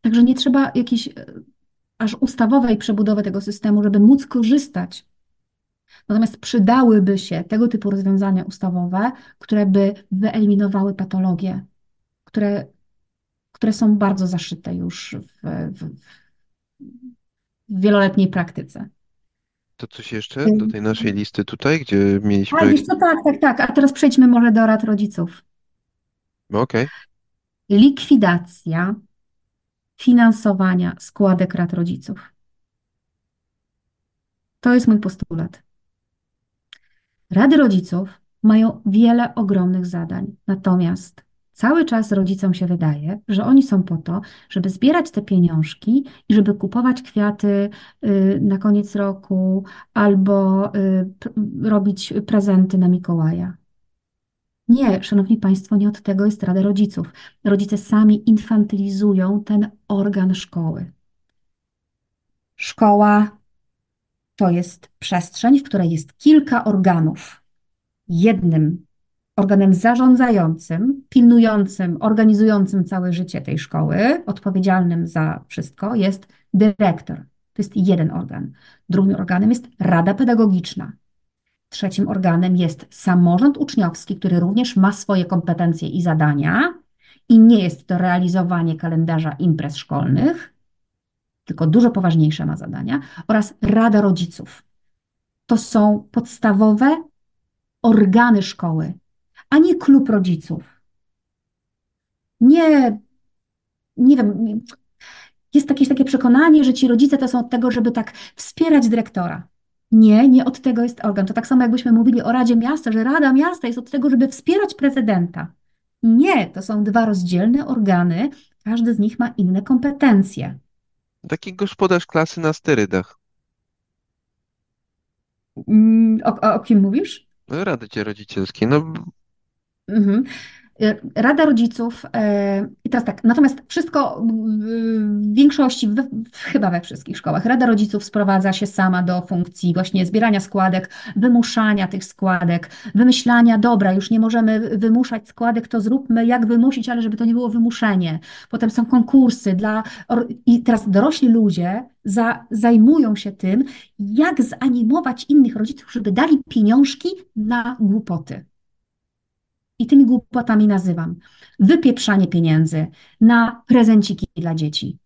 Także nie trzeba jakiejś e, aż ustawowej przebudowy tego systemu, żeby móc korzystać. Natomiast przydałyby się tego typu rozwiązania ustawowe, które by wyeliminowały patologie, które, które są bardzo zaszyte już w, w, w wieloletniej praktyce. To coś jeszcze do tej naszej listy tutaj, gdzie mieliśmy... A, wiesz co, tak, tak, tak. A teraz przejdźmy może do rad rodziców. Okej. Likwidacja finansowania składek rad rodziców. To jest mój postulat. Rady rodziców mają wiele ogromnych zadań, natomiast cały czas rodzicom się wydaje, że oni są po to, żeby zbierać te pieniążki i żeby kupować kwiaty y, na koniec roku albo y, robić prezenty na Mikołaja. Nie, szanowni państwo, nie od tego jest Rada Rodziców. Rodzice sami infantylizują ten organ szkoły. Szkoła to jest przestrzeń, w której jest kilka organów. Jednym organem zarządzającym, pilnującym, organizującym całe życie tej szkoły, odpowiedzialnym za wszystko jest dyrektor. To jest jeden organ. Drugim organem jest Rada Pedagogiczna. Trzecim organem jest samorząd uczniowski, który również ma swoje kompetencje i zadania, i nie jest to realizowanie kalendarza imprez szkolnych, tylko dużo poważniejsze ma zadania, oraz Rada Rodziców. To są podstawowe organy szkoły, a nie klub rodziców. Nie, nie wiem, jest jakieś takie przekonanie, że ci rodzice to są od tego, żeby tak wspierać dyrektora. Nie, nie od tego jest organ. To tak samo jakbyśmy mówili o Radzie Miasta, że Rada Miasta jest od tego, żeby wspierać prezydenta. Nie, to są dwa rozdzielne organy, każdy z nich ma inne kompetencje. Taki gospodarz klasy na sterydach. Mm, o, o, o kim mówisz? No, Rady rodzicielskie. No, Mhm. Y, Rada rodziców, e, i teraz tak, natomiast wszystko w większości, chyba we wszystkich szkołach, Rada rodziców sprowadza się sama do funkcji właśnie zbierania składek, wymuszania tych składek, wymyślania, dobra, już nie możemy wymuszać składek, to zróbmy jak wymusić, ale żeby to nie było wymuszenie. Potem są konkursy dla, i teraz dorośli ludzie za, zajmują się tym, jak zanimować innych rodziców, żeby dali pieniążki na głupoty i tymi głupotami nazywam. Wypieprzanie pieniędzy na prezenciki dla dzieci.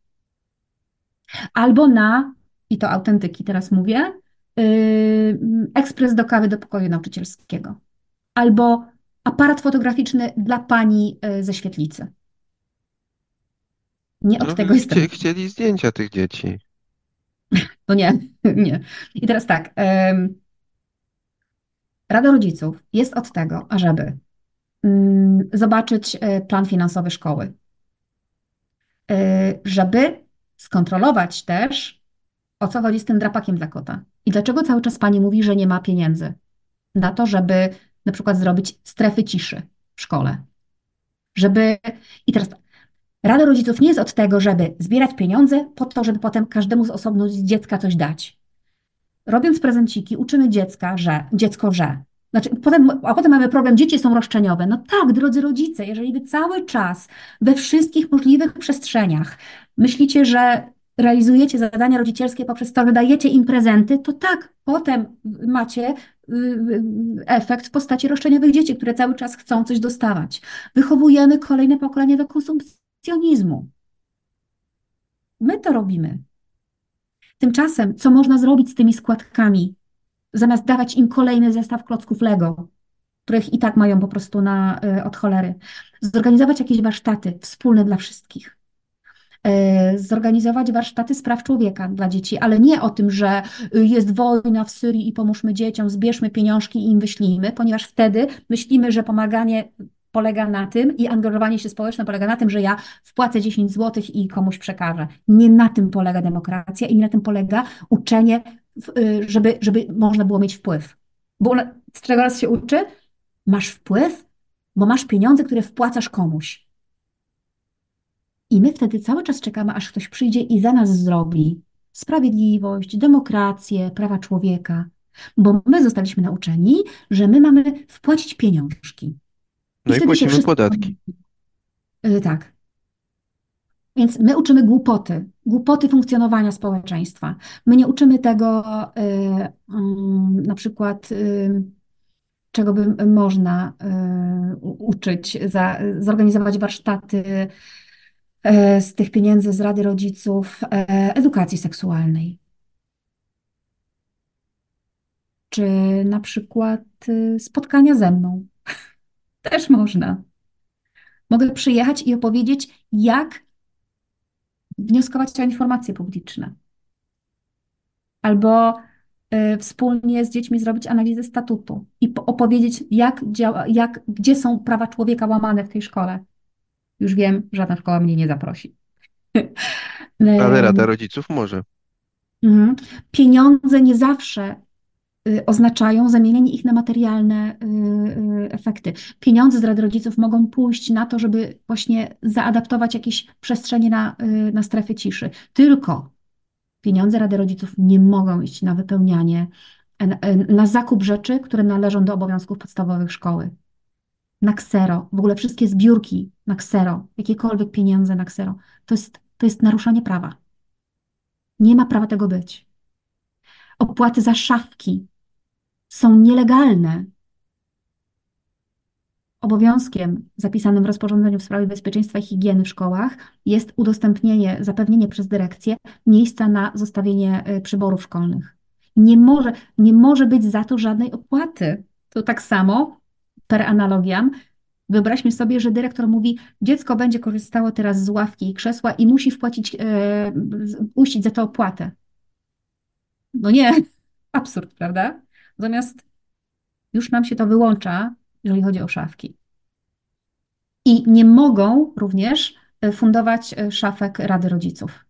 Albo na, i to autentyki teraz mówię, yy, ekspres do kawy do pokoju nauczycielskiego. Albo aparat fotograficzny dla pani yy, ze świetlicy. Nie od no, tego jestem. chcie- chcieli zdjęcia tych dzieci. No nie, nie. I teraz tak. Yy, Rada Rodziców jest od tego, ażeby zobaczyć e, plan finansowy szkoły, e, żeby skontrolować też, o co chodzi z tym drapakiem dla kota i dlaczego cały czas pani mówi, że nie ma pieniędzy na to, żeby na przykład zrobić strefy ciszy w szkole. Żeby. I teraz Rada Rodziców nie jest od tego, żeby zbierać pieniądze po to, żeby potem każdemu z osobno dziecka coś dać. Robiąc prezenciki, uczymy dziecka, że dziecko, że znaczy, potem, a potem mamy problem, dzieci są roszczeniowe. No tak, drodzy rodzice, jeżeli wy cały czas we wszystkich możliwych przestrzeniach myślicie, że realizujecie zadania rodzicielskie poprzez to, że dajecie im prezenty, to tak, potem macie y, y, efekt w postaci roszczeniowych dzieci, które cały czas chcą coś dostawać. Wychowujemy kolejne pokolenie do konsumpcjonizmu. My to robimy. Tymczasem, co można zrobić z tymi składkami? Zamiast dawać im kolejny zestaw klocków Lego, których i tak mają po prostu na, y, od cholery. Zorganizować jakieś warsztaty wspólne dla wszystkich. Y, zorganizować warsztaty spraw człowieka dla dzieci, ale nie o tym, że y, jest wojna w Syrii i pomóżmy dzieciom, zbierzmy pieniążki i im wyślijmy, ponieważ wtedy myślimy, że pomaganie polega na tym i angażowanie się społeczne polega na tym, że ja wpłacę 10 zł i komuś przekażę. Nie na tym polega demokracja i nie na tym polega uczenie żeby, żeby można było mieć wpływ. Bo z czego raz się uczy? Masz wpływ, bo masz pieniądze, które wpłacasz komuś. I my wtedy cały czas czekamy, aż ktoś przyjdzie i za nas zrobi sprawiedliwość, demokrację, prawa człowieka, bo my zostaliśmy nauczeni, że my mamy wpłacić pieniążki. No i płacimy wszystko- podatki. Y, Tak. Więc my uczymy głupoty, głupoty funkcjonowania społeczeństwa. My nie uczymy tego y, mm, na przykład, y, czego by można y, uczyć, za, zorganizować warsztaty y, z tych pieniędzy z Rady Rodziców, y, edukacji seksualnej. Czy na przykład y, spotkania ze mną. Też można. Mogę przyjechać i opowiedzieć, jak wnioskować o informacje publiczne. Albo y, wspólnie z dziećmi zrobić analizę statutu i po- opowiedzieć, jak działa, jak, gdzie są prawa człowieka łamane w tej szkole. Już wiem, żadna szkoła mnie nie zaprosi. Ale Rada Rodziców może. Mhm. Pieniądze nie zawsze oznaczają zamienienie ich na materialne y, y, efekty. Pieniądze z Rady Rodziców mogą pójść na to, żeby właśnie zaadaptować jakieś przestrzenie na, y, na strefy ciszy. Tylko pieniądze Rady Rodziców nie mogą iść na wypełnianie, na zakup rzeczy, które należą do obowiązków podstawowych szkoły. Na ksero, w ogóle wszystkie zbiórki na ksero, jakiekolwiek pieniądze na ksero, to jest, to jest naruszanie prawa. Nie ma prawa tego być. Opłaty za szafki są nielegalne. Obowiązkiem zapisanym w rozporządzeniu w sprawie bezpieczeństwa i higieny w szkołach jest udostępnienie, zapewnienie przez dyrekcję miejsca na zostawienie y, przyborów szkolnych. Nie może, nie może być za to żadnej opłaty. To tak samo, per analogiam, wyobraźmy sobie, że dyrektor mówi, dziecko będzie korzystało teraz z ławki i krzesła i musi wpłacić, z- puścić za to opłatę. No nie, absurd, prawda? Natomiast już nam się to wyłącza, jeżeli chodzi o szafki. I nie mogą również e, fundować e, szafek Rady Rodziców.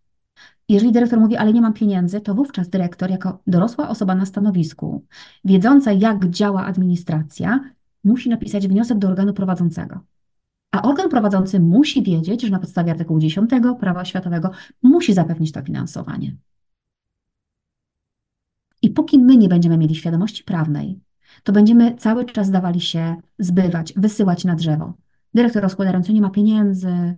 Jeżeli dyrektor mówi, ale nie mam pieniędzy, to wówczas dyrektor, jako dorosła osoba na stanowisku, wiedząca, jak działa administracja, musi napisać wniosek do organu prowadzącego. A organ prowadzący musi wiedzieć, że na podstawie artykułu 10 prawa oświatowego musi zapewnić to finansowanie. I póki my nie będziemy mieli świadomości prawnej, to będziemy cały czas dawali się zbywać, wysyłać na drzewo. Dyrektor rozkładający nie ma pieniędzy,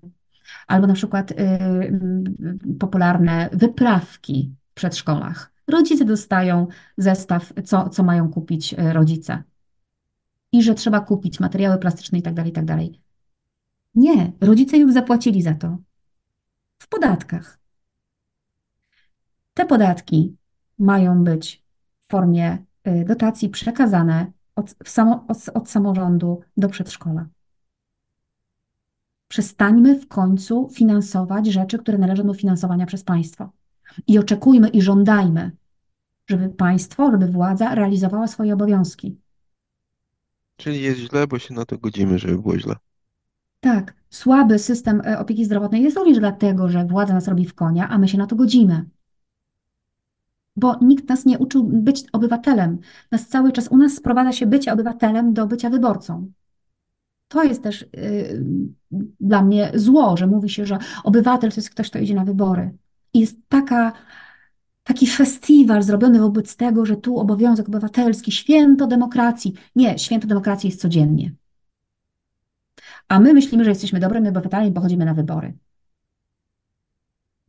albo na przykład y, y, popularne wyprawki w przedszkolach. Rodzice dostają zestaw, co, co mają kupić y, rodzice. I że trzeba kupić materiały plastyczne i tak dalej, i tak. Nie, rodzice już zapłacili za to w podatkach. Te podatki mają być w formie y, dotacji przekazane od, samo, od, od samorządu do przedszkola. Przestańmy w końcu finansować rzeczy, które należą do finansowania przez państwo. I oczekujmy i żądajmy, żeby państwo, żeby władza realizowała swoje obowiązki. Czyli jest źle, bo się na to godzimy, żeby było źle. Tak, słaby system e, opieki zdrowotnej jest również dlatego, że władza nas robi w konia, a my się na to godzimy. Bo nikt nas nie uczył być obywatelem. Nas cały czas, u nas sprowadza się bycie obywatelem do bycia wyborcą. To jest też y, dla mnie zło, że mówi się, że obywatel to jest ktoś, kto idzie na wybory. I jest taka, taki festiwal zrobiony wobec tego, że tu obowiązek obywatelski, święto demokracji. Nie, święto demokracji jest codziennie. A my myślimy, że jesteśmy dobrymi obywatelami, bo chodzimy na wybory.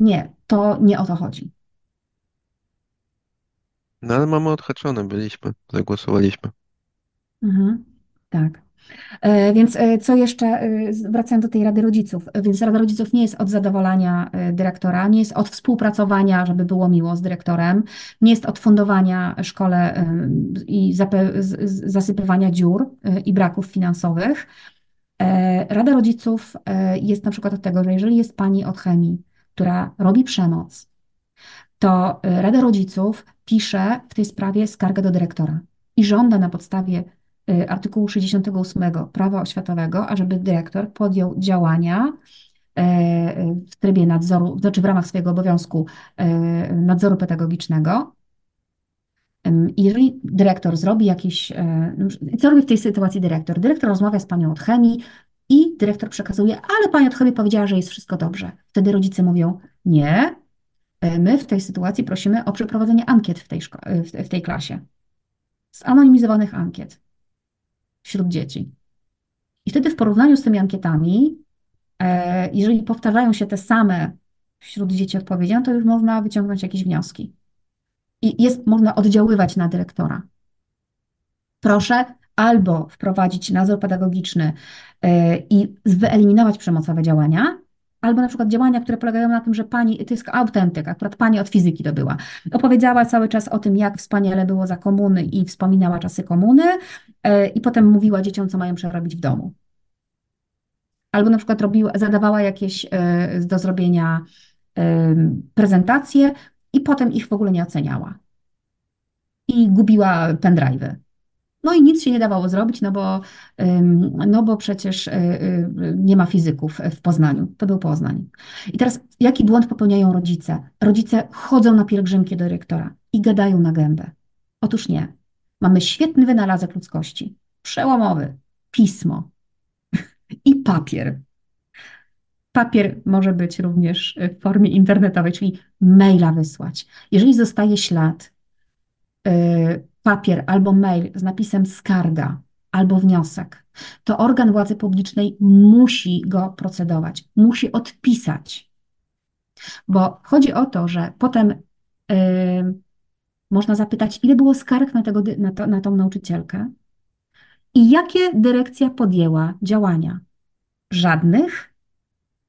Nie, to nie o to chodzi. No ale mamy odhaczone, byliśmy, zagłosowaliśmy. Mhm, tak. E, Więc e, co jeszcze, e, wracając do tej Rady Rodziców, więc Rada Rodziców nie jest od zadowalania dyrektora, nie jest od współpracowania, żeby było miło z dyrektorem, nie jest od fundowania szkole i zasypywania dziur i braków finansowych. Rada Rodziców jest na przykład od tego, że jeżeli jest pani od chemii, która robi przemoc, to Rada Rodziców pisze w tej sprawie skargę do dyrektora i żąda na podstawie e, artykułu 68 Prawa Oświatowego, ażeby dyrektor podjął działania e, w trybie nadzoru, znaczy w ramach swojego obowiązku e, nadzoru pedagogicznego. Jeżeli dyrektor zrobi jakieś, e, no, co robi w tej sytuacji dyrektor? Dyrektor rozmawia z panią od chemii, I dyrektor przekazuje, ale pani Otchobie powiedziała, że jest wszystko dobrze. Wtedy rodzice mówią, nie, my w tej sytuacji prosimy o przeprowadzenie ankiet w tej, szko- w, tej klasie. Zanonimizowanych ankiet wśród dzieci. I wtedy w porównaniu z tymi ankietami, e, jeżeli powtarzają się te same wśród dzieci odpowiedzi, no to już można wyciągnąć jakieś wnioski. I jest, można oddziaływać na dyrektora. Proszę albo wprowadzić nadzór pedagogiczny e, i wyeliminować przemocowe działania, albo na przykład działania, które polegają na tym, że pani, to jest autentyk, akurat pani od fizyki to była, opowiedziała cały czas o tym, jak wspaniale było za komuny i wspominała czasy komuny e, i potem mówiła dzieciom, co mają przerobić w domu. Albo na przykład robiła, zadawała jakieś e, do zrobienia prezentacje i potem ich w ogóle nie oceniała. I gubiła pendrive'y. No i nic się nie dawało zrobić, no bo, no bo przecież y, y, nie ma fizyków w Poznaniu. To był Poznań. I teraz jaki błąd popełniają rodzice? Rodzice chodzą na pielgrzymki do dyrektora i gadają na gębę. Otóż nie. Mamy świetny wynalazek ludzkości. Przełomowy. Pismo. I papier. Papier może być również w formie internetowej, czyli maila wysłać. Jeżeli zostaje ślad, y, papier albo mail z napisem skarga albo wniosek, to organ władzy publicznej musi go procedować, musi odpisać. Bo chodzi o to, że potem yy, można zapytać, ile było skarg na, tego, na, to, na tą nauczycielkę i jakie dyrekcja podjęła działania. Żadnych,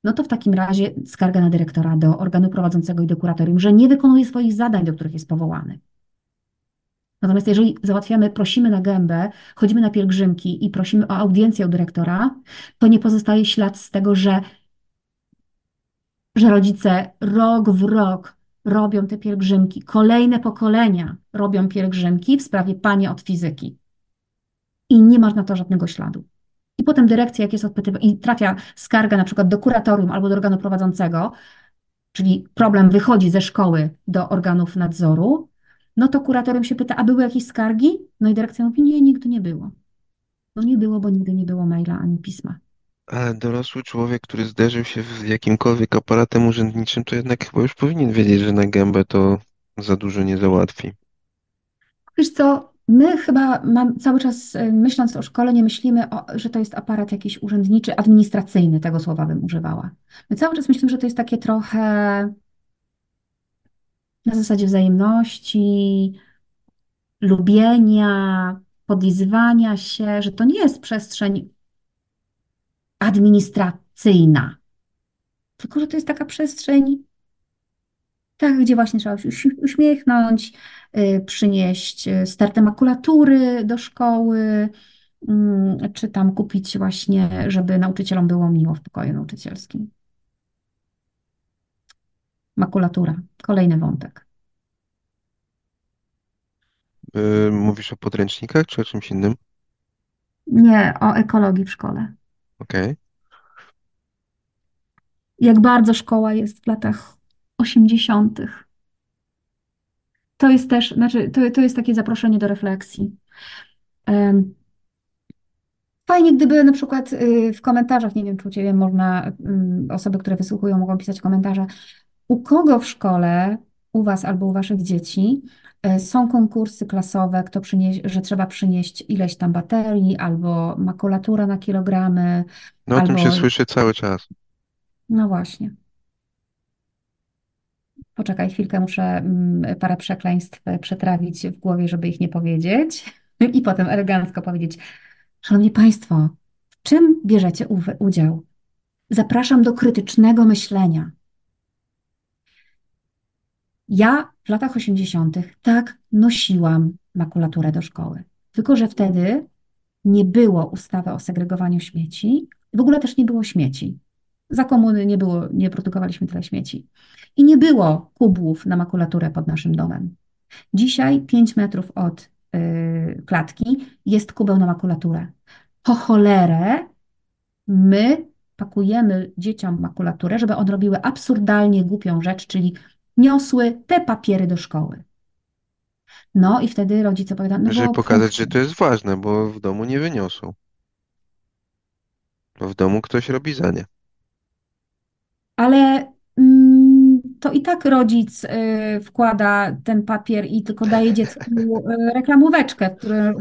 no to w takim razie skarga na dyrektora do organu prowadzącego i do kuratorium, że nie wykonuje swoich zadań, do których jest powołany. Natomiast jeżeli załatwiamy, prosimy na gębę, chodzimy na pielgrzymki i prosimy o audiencję u dyrektora, to nie pozostaje ślad z tego, że, że rodzice rok w rok robią te pielgrzymki, kolejne pokolenia robią pielgrzymki w sprawie pani od fizyki. I nie ma na to żadnego śladu. I potem dyrekcja, jak jest odpytywana, i trafia skarga na przykład do kuratorium albo do organu prowadzącego, czyli problem wychodzi ze szkoły do organów nadzoru, no to kuratorem się pyta, a były jakieś skargi? No i dyrekcja mówi, nie, nigdy nie było. No nie było, bo nigdy nie było maila ani pisma. Ale dorosły człowiek, który zderzył się z jakimkolwiek aparatem urzędniczym, to jednak chyba już powinien wiedzieć, że na gębę to za dużo nie załatwi. Wiesz co, my chyba mam, cały czas y, myśląc o szkole, nie myślimy, o, że to jest aparat jakiś urzędniczy, administracyjny, tego słowa bym używała. My cały czas myślimy, że to jest takie trochę na zasadzie wzajemności, lubienia, podlizywania się, że to nie jest przestrzeń administracyjna, tylko że to jest taka przestrzeń, tak, gdzie właśnie trzeba się uśmiechnąć, y, przynieść y, stertę makulatury do szkoły, mm, czy tam kupić właśnie, żeby nauczycielom było miło w pokoju nauczycielskim. Makulatura, kolejny wątek. Yy, mówisz o podręcznikach czy o czymś innym? Nie, o ekologii w szkole. Okej. Jak bardzo szkoła jest w latach 80. To jest też, znaczy, to, to jest takie zaproszenie do refleksji. Fajnie, gdyby na przykład y, w komentarzach, nie wiem, czy u Ciebie można, mm, osoby, które wysłuchują, mogą pisać komentarze, u kogo w szkole, u Was albo u Waszych dzieci, e, są konkursy klasowe, kto przynieś, że trzeba przynieść ileś tam baterii, albo makulatura na kilogramy, No o tym albo... się słyszy cały czas. No właśnie. Poczekaj chwilkę, muszę mm, parę przekleństw przetrawić w głowie, żeby ich nie powiedzieć. I potem elegancko powiedzieć, Szanowni Państwo, w czym bierzecie udział? Zapraszam do krytycznego myślenia. Ja w latach 80. tak nosiłam makulaturę do szkoły. Tylko, że wtedy nie było ustawy o segregowaniu śmieci, w ogóle też nie było śmieci. Za komuny nie było, nie produkowaliśmy tyle śmieci. I nie było kubłów na makulaturę pod naszym domem. Dzisiaj 5 metrów od y, klatki jest kubeł na makulaturę. Po cholerę my pakujemy dzieciom makulaturę, żeby one robiły absurdalnie głupią rzecz, czyli niosły te papiery do szkoły. No i wtedy rodzice powiadają, no Żeby bo pokazać, że to jest ważne, bo w domu nie wyniosą. W domu ktoś robi za nie. Ale mm, to i tak rodzic y, wkłada ten papier i tylko daje dziecku y, reklamóweczkę, którą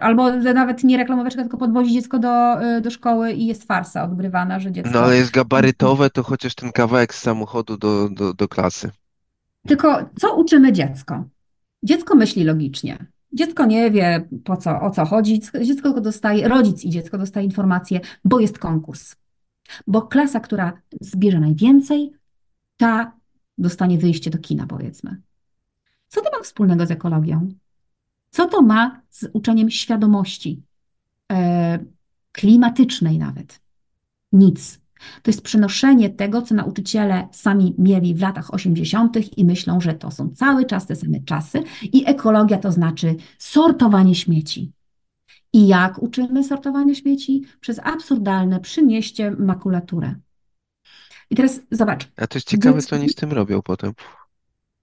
albo nawet nie reklamóweczkę, tylko podwozi dziecko do, y, do szkoły i jest farsa odgrywana, że No dziecko. ale jest gabarytowe, to chociaż ten kawałek z samochodu do, do, do klasy. Tylko co uczymy dziecko? Dziecko myśli logicznie. Dziecko nie wie, po co, o co chodzi. Dziecko tylko dostaje, rodzic i dziecko dostaje informację, bo jest konkurs. Bo klasa, która zbierze najwięcej, ta dostanie wyjście do kina, powiedzmy. Co to ma wspólnego z ekologią? Co to ma z uczeniem świadomości e, klimatycznej nawet? Nic. To jest przenoszenie tego, co nauczyciele sami mieli w latach 80. i myślą, że to są cały czas te same czasy. I ekologia to znaczy sortowanie śmieci. I jak uczymy sortowania śmieci? Przez absurdalne przynieście makulaturę. I teraz zobacz. A to jest ciekawe, dziecko- co oni z tym robią potem.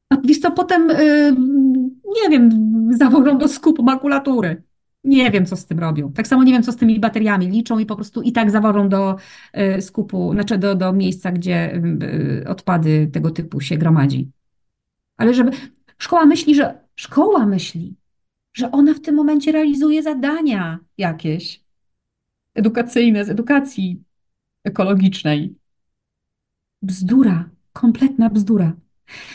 A wiesz co, potem, y, nie wiem, zawożą do skupu makulatury. Nie wiem, co z tym robią. Tak samo nie wiem, co z tymi bateriami liczą i po prostu i tak zawożą do y, skupu, znaczy do, do miejsca, gdzie y, odpady tego typu się gromadzi. Ale żeby, szkoła myśli, że, szkoła myśli, że ona w tym momencie realizuje zadania jakieś edukacyjne z edukacji ekologicznej. Bzdura, kompletna bzdura.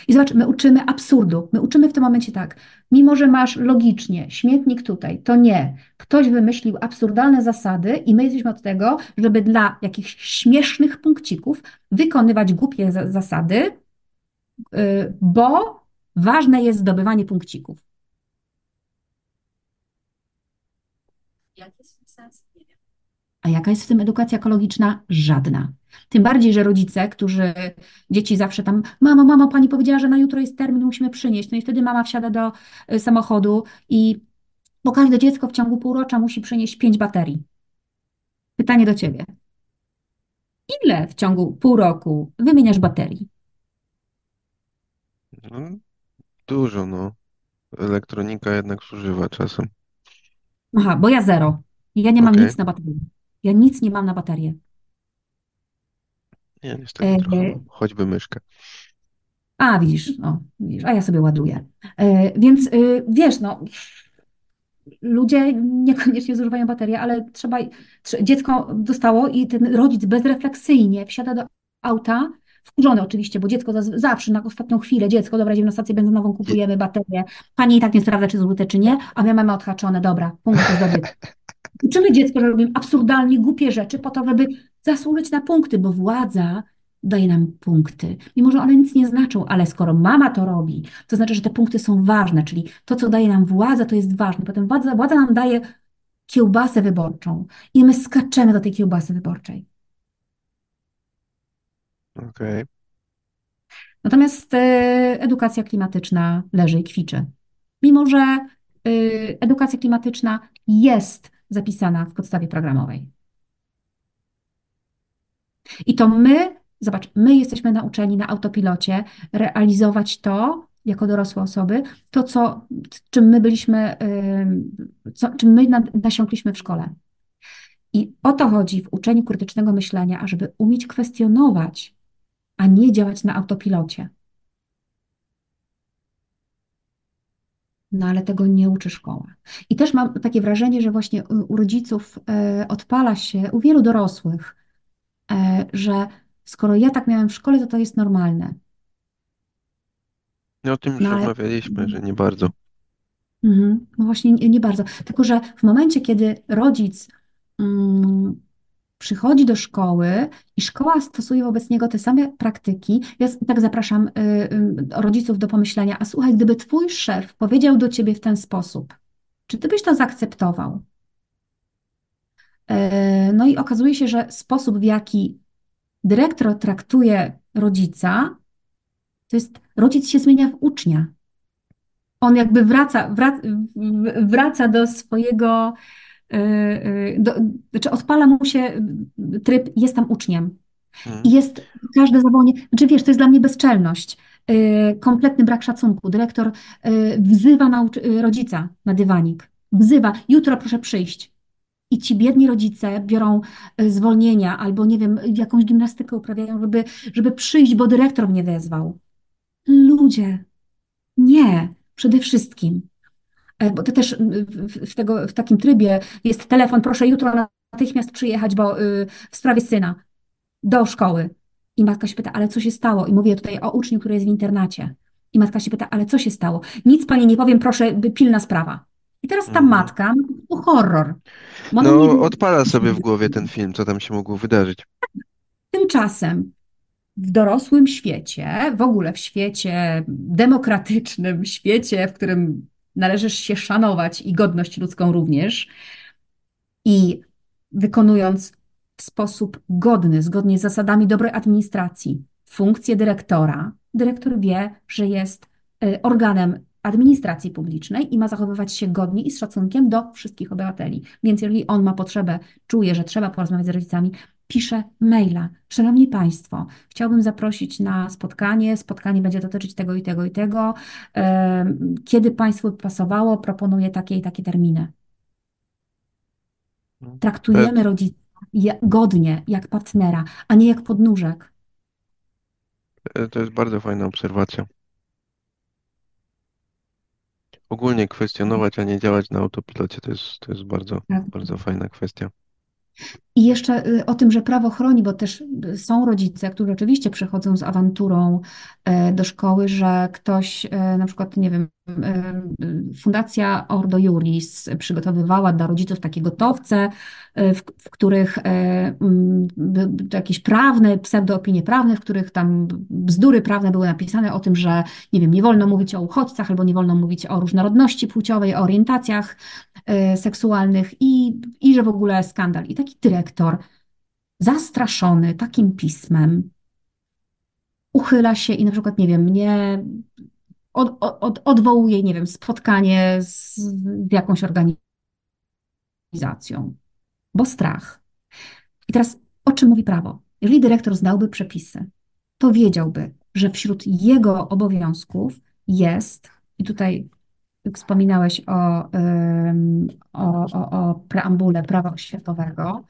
I zobacz, my uczymy absurdu. My uczymy w tym momencie tak, mimo że masz logicznie śmietnik tutaj, to nie. Ktoś wymyślił absurdalne zasady i my jesteśmy od tego, żeby dla jakichś śmiesznych punkcików wykonywać głupie za- zasady, yy, bo ważne jest zdobywanie punkcików. Jaki jest sens? Nie wiem. A jaka jest w tym edukacja ekologiczna? Żadna. Tym bardziej, że rodzice, którzy dzieci zawsze tam, mamo, mamo, pani powiedziała, że na jutro jest termin, musimy przynieść. No i wtedy mama wsiada do y, samochodu i bo każde dziecko w ciągu półrocza musi przynieść pięć baterii. Pytanie do ciebie. Ile w ciągu pół roku wymieniasz baterii? No, dużo, no. Elektronika jednak zużywa czasem. Aha, bo ja zero. Ja nie mam Okej. nic na baterię. Ja nic nie mam na baterię. Nie, niestety E, trochę. Choćby myszkę. A, widzisz, o, widzisz, a ja sobie ładuję. E, więc y, wiesz, no, ludzie niekoniecznie zużywają baterię, ale trzeba, trze- dziecko dostało i ten rodzic bezrefleksyjnie wsiada do auta, wkurzony oczywiście, bo dziecko zawsze na ostatnią chwilę, dziecko, dobra, idziemy na stację benzynową, kupujemy baterię, pani i tak nie sprawdza, czy zużyte, czy nie, a my mamy odhaczone, dobra, punkty zdobyte. Uczymy dziecko, że robimy absurdalnie głupie rzeczy po to, żeby zasłużyć na punkty, bo władza daje nam punkty. Mimo, że one nic nie znaczą, ale skoro mama to robi, to znaczy, że te punkty są ważne, czyli to, co daje nam władza, to jest ważne. Potem władza, władza nam daje kiełbasę wyborczą i my skaczemy do tej kiełbasy wyborczej. Okej. Natomiast e, edukacja klimatyczna leży i kwiczy. Mimo, że e, edukacja klimatyczna jest zapisana w podstawie programowej. I to my, zobacz, my jesteśmy nauczeni na autopilocie realizować to jako dorosłe osoby, to co, czym my byliśmy, co, czym my na- nasiąkliśmy w szkole. I o to chodzi w uczeniu krytycznego myślenia, ażeby umieć kwestionować, a nie działać na autopilocie. No ale tego nie uczy szkoła. I też mam takie wrażenie, że właśnie u u rodziców e, odpala się, u wielu dorosłych, e, że skoro ja tak miałem w szkole, to to jest normalne. No o tym już No ale rozmawialiśmy, że nie bardzo. Mhm. No właśnie nie, nie bardzo. Tylko, że w momencie, kiedy rodzic mm, przychodzi do szkoły i szkoła stosuje wobec niego te same praktyki, ja tak zapraszam y, y, rodziców do pomyślenia, a słuchaj, gdyby twój szef powiedział do ciebie w ten sposób, czy ty byś to zaakceptował? E, No i okazuje się, że sposób, w jaki dyrektor traktuje rodzica, to jest rodzic się zmienia w ucznia. On jakby wraca, wraca, wraca do swojego, do, znaczy odpala mu się tryb, jest tam uczniem. Mhm. I jest każde zawołanie, znaczy wiesz, to jest dla mnie bezczelność, y, kompletny brak szacunku. Dyrektor y, wzywa nauczy, y, rodzica na dywanik, wzywa, jutro proszę przyjść. I ci biedni rodzice biorą y, zwolnienia albo, nie wiem, jakąś gimnastykę uprawiają, żeby, żeby przyjść, bo dyrektor mnie wezwał. Ludzie, nie, przede wszystkim. E, Bo to też y, w, tego, w takim trybie jest telefon, proszę jutro natychmiast przyjechać, bo y, w sprawie syna do szkoły. I matka się pyta, ale co się stało? I mówię tutaj o uczniu, który jest w internacie. I matka się pyta, ale co się stało? Nic pani nie powiem, proszę, by- pilna sprawa. I teraz ta Mhm. matka, to horror. Ona nie No, wie- odpala sobie w głowie ten film, co tam się mogło wydarzyć. Tymczasem w dorosłym świecie, w ogóle w świecie demokratycznym, świecie, w którym należysz się szanować i godność ludzką również, i wykonując w sposób godny, zgodnie z zasadami dobrej administracji, funkcję dyrektora, dyrektor wie, że jest y, organem administracji publicznej i ma zachowywać się godnie i z szacunkiem do wszystkich obywateli. Więc jeżeli on ma potrzebę, czuje, że trzeba porozmawiać z rodzicami, pisze maila. Szanowni Państwo, chciałbym zaprosić na spotkanie. Spotkanie będzie dotyczyć tego i tego i tego. Kiedy Państwu pasowało, proponuję takie i takie terminy. Traktujemy rodzica ja- godnie, jak partnera, a nie jak podnóżek. E, To jest bardzo fajna obserwacja. Ogólnie kwestionować, a nie działać na autopilocie, to jest, to jest bardzo, Tak. bardzo fajna kwestia. I jeszcze y, o tym, że prawo chroni, bo też y, są rodzice, którzy oczywiście przychodzą z awanturą e, do szkoły, że ktoś, e, na przykład, nie wiem, Fundacja Ordo Juris przygotowywała dla rodziców takie gotowce, e, w, w których e, jakieś prawne, pseudoopinie prawne, w których tam bzdury prawne były napisane o tym, że, nie wiem, nie wolno mówić o uchodźcach albo nie wolno mówić o różnorodności płciowej, o orientacjach e, seksualnych i, i że w ogóle skandal. I taki dyrektor, zastraszony takim pismem, uchyla się i na przykład, nie wiem, nie od, od, odwołuje, nie wiem, spotkanie z, jakąś organizacją, bo strach. I teraz o czym mówi prawo? Jeżeli dyrektor znałby przepisy, to wiedziałby, że wśród jego obowiązków jest, i tutaj wspominałeś o, o, o, o preambule prawa oświatowego.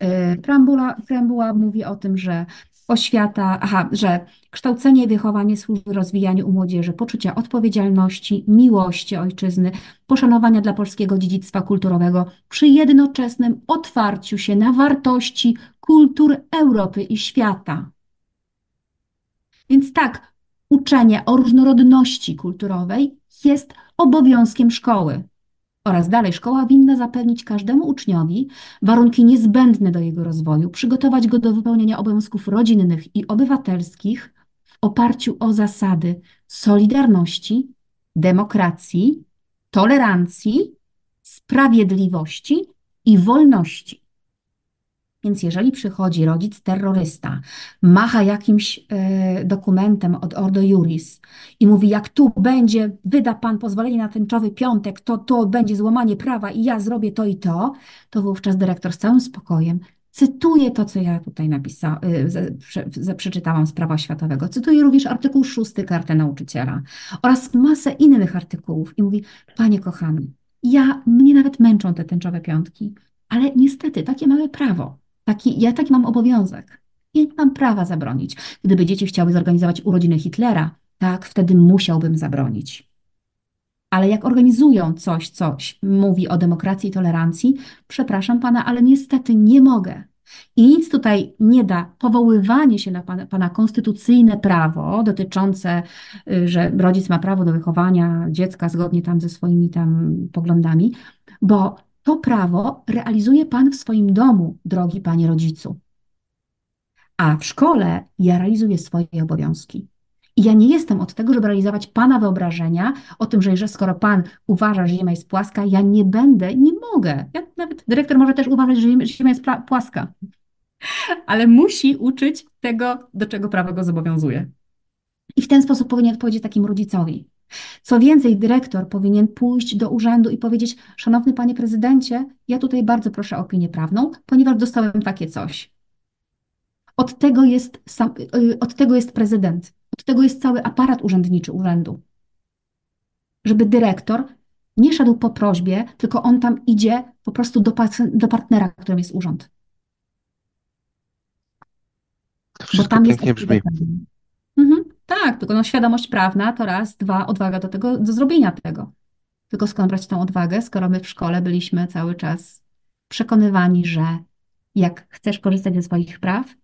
Yy, Preambula, preambuła mówi o tym, że oświata, aha, że kształcenie i wychowanie służy rozwijaniu u młodzieży poczucia odpowiedzialności, miłości ojczyzny, poszanowania dla polskiego dziedzictwa kulturowego przy jednoczesnym otwarciu się na wartości kultur Europy i świata. Więc tak, uczenie o różnorodności kulturowej jest obowiązkiem szkoły. Oraz dalej, szkoła winna zapewnić każdemu uczniowi warunki niezbędne do jego rozwoju, przygotować go do wypełniania obowiązków rodzinnych i obywatelskich w oparciu o zasady solidarności, demokracji, tolerancji, sprawiedliwości i wolności. Więc jeżeli przychodzi rodzic terrorysta, macha jakimś e, dokumentem od Ordo Juris i mówi, jak tu będzie, wyda pan pozwolenie na tęczowy piątek, to to będzie złamanie prawa i ja zrobię to i to, to wówczas dyrektor z całym spokojem cytuje to, co ja tutaj napisałam, przeczytałam z prawa oświatowego. Cytuję również artykuł 6 Karty Nauczyciela oraz masę innych artykułów i mówi, panie kochany, ja, mnie nawet męczą te tęczowe piątki, ale niestety takie mamy prawo. Taki, ja taki mam obowiązek. Ja nie mam prawa zabronić. Gdyby dzieci chciały zorganizować urodziny Hitlera, tak, wtedy musiałbym zabronić. Ale jak organizują coś, coś mówi o demokracji i tolerancji, przepraszam pana, ale niestety nie mogę. I nic tutaj nie da powoływanie się na pana, pana konstytucyjne prawo dotyczące, y, że rodzic ma prawo do wychowania dziecka zgodnie tam ze swoimi tam poglądami, bo to prawo realizuje pan w swoim domu, drogi panie rodzicu. A w szkole ja realizuję swoje obowiązki. I ja nie jestem od tego, żeby realizować pana wyobrażenia o tym, że, że skoro pan uważa, że Ziemia jest płaska, ja nie będę, nie mogę. Ja, nawet dyrektor może też uważać, że Ziemia- jest płaska, ale musi uczyć tego, do czego prawo go zobowiązuje. I w ten sposób powinien odpowiedzieć takim rodzicowi. Co więcej, dyrektor powinien pójść do urzędu i powiedzieć: Szanowny panie prezydencie, ja tutaj bardzo proszę o opinię prawną, ponieważ dostałem takie coś. Od tego jest, sam, y, od tego jest prezydent, od tego jest cały aparat urzędniczy urzędu. Żeby dyrektor Nie szedł po prośbie, tylko on tam idzie po prostu do, do partnera, którym jest urząd. To wszystko Bo pięknie brzmi. Tak, tylko no, świadomość prawna to raz, dwa, odwaga do tego, do zrobienia tego. Tylko skąd brać tą odwagę, skoro my w szkole byliśmy cały czas przekonywani, że jak chcesz korzystać ze swoich praw,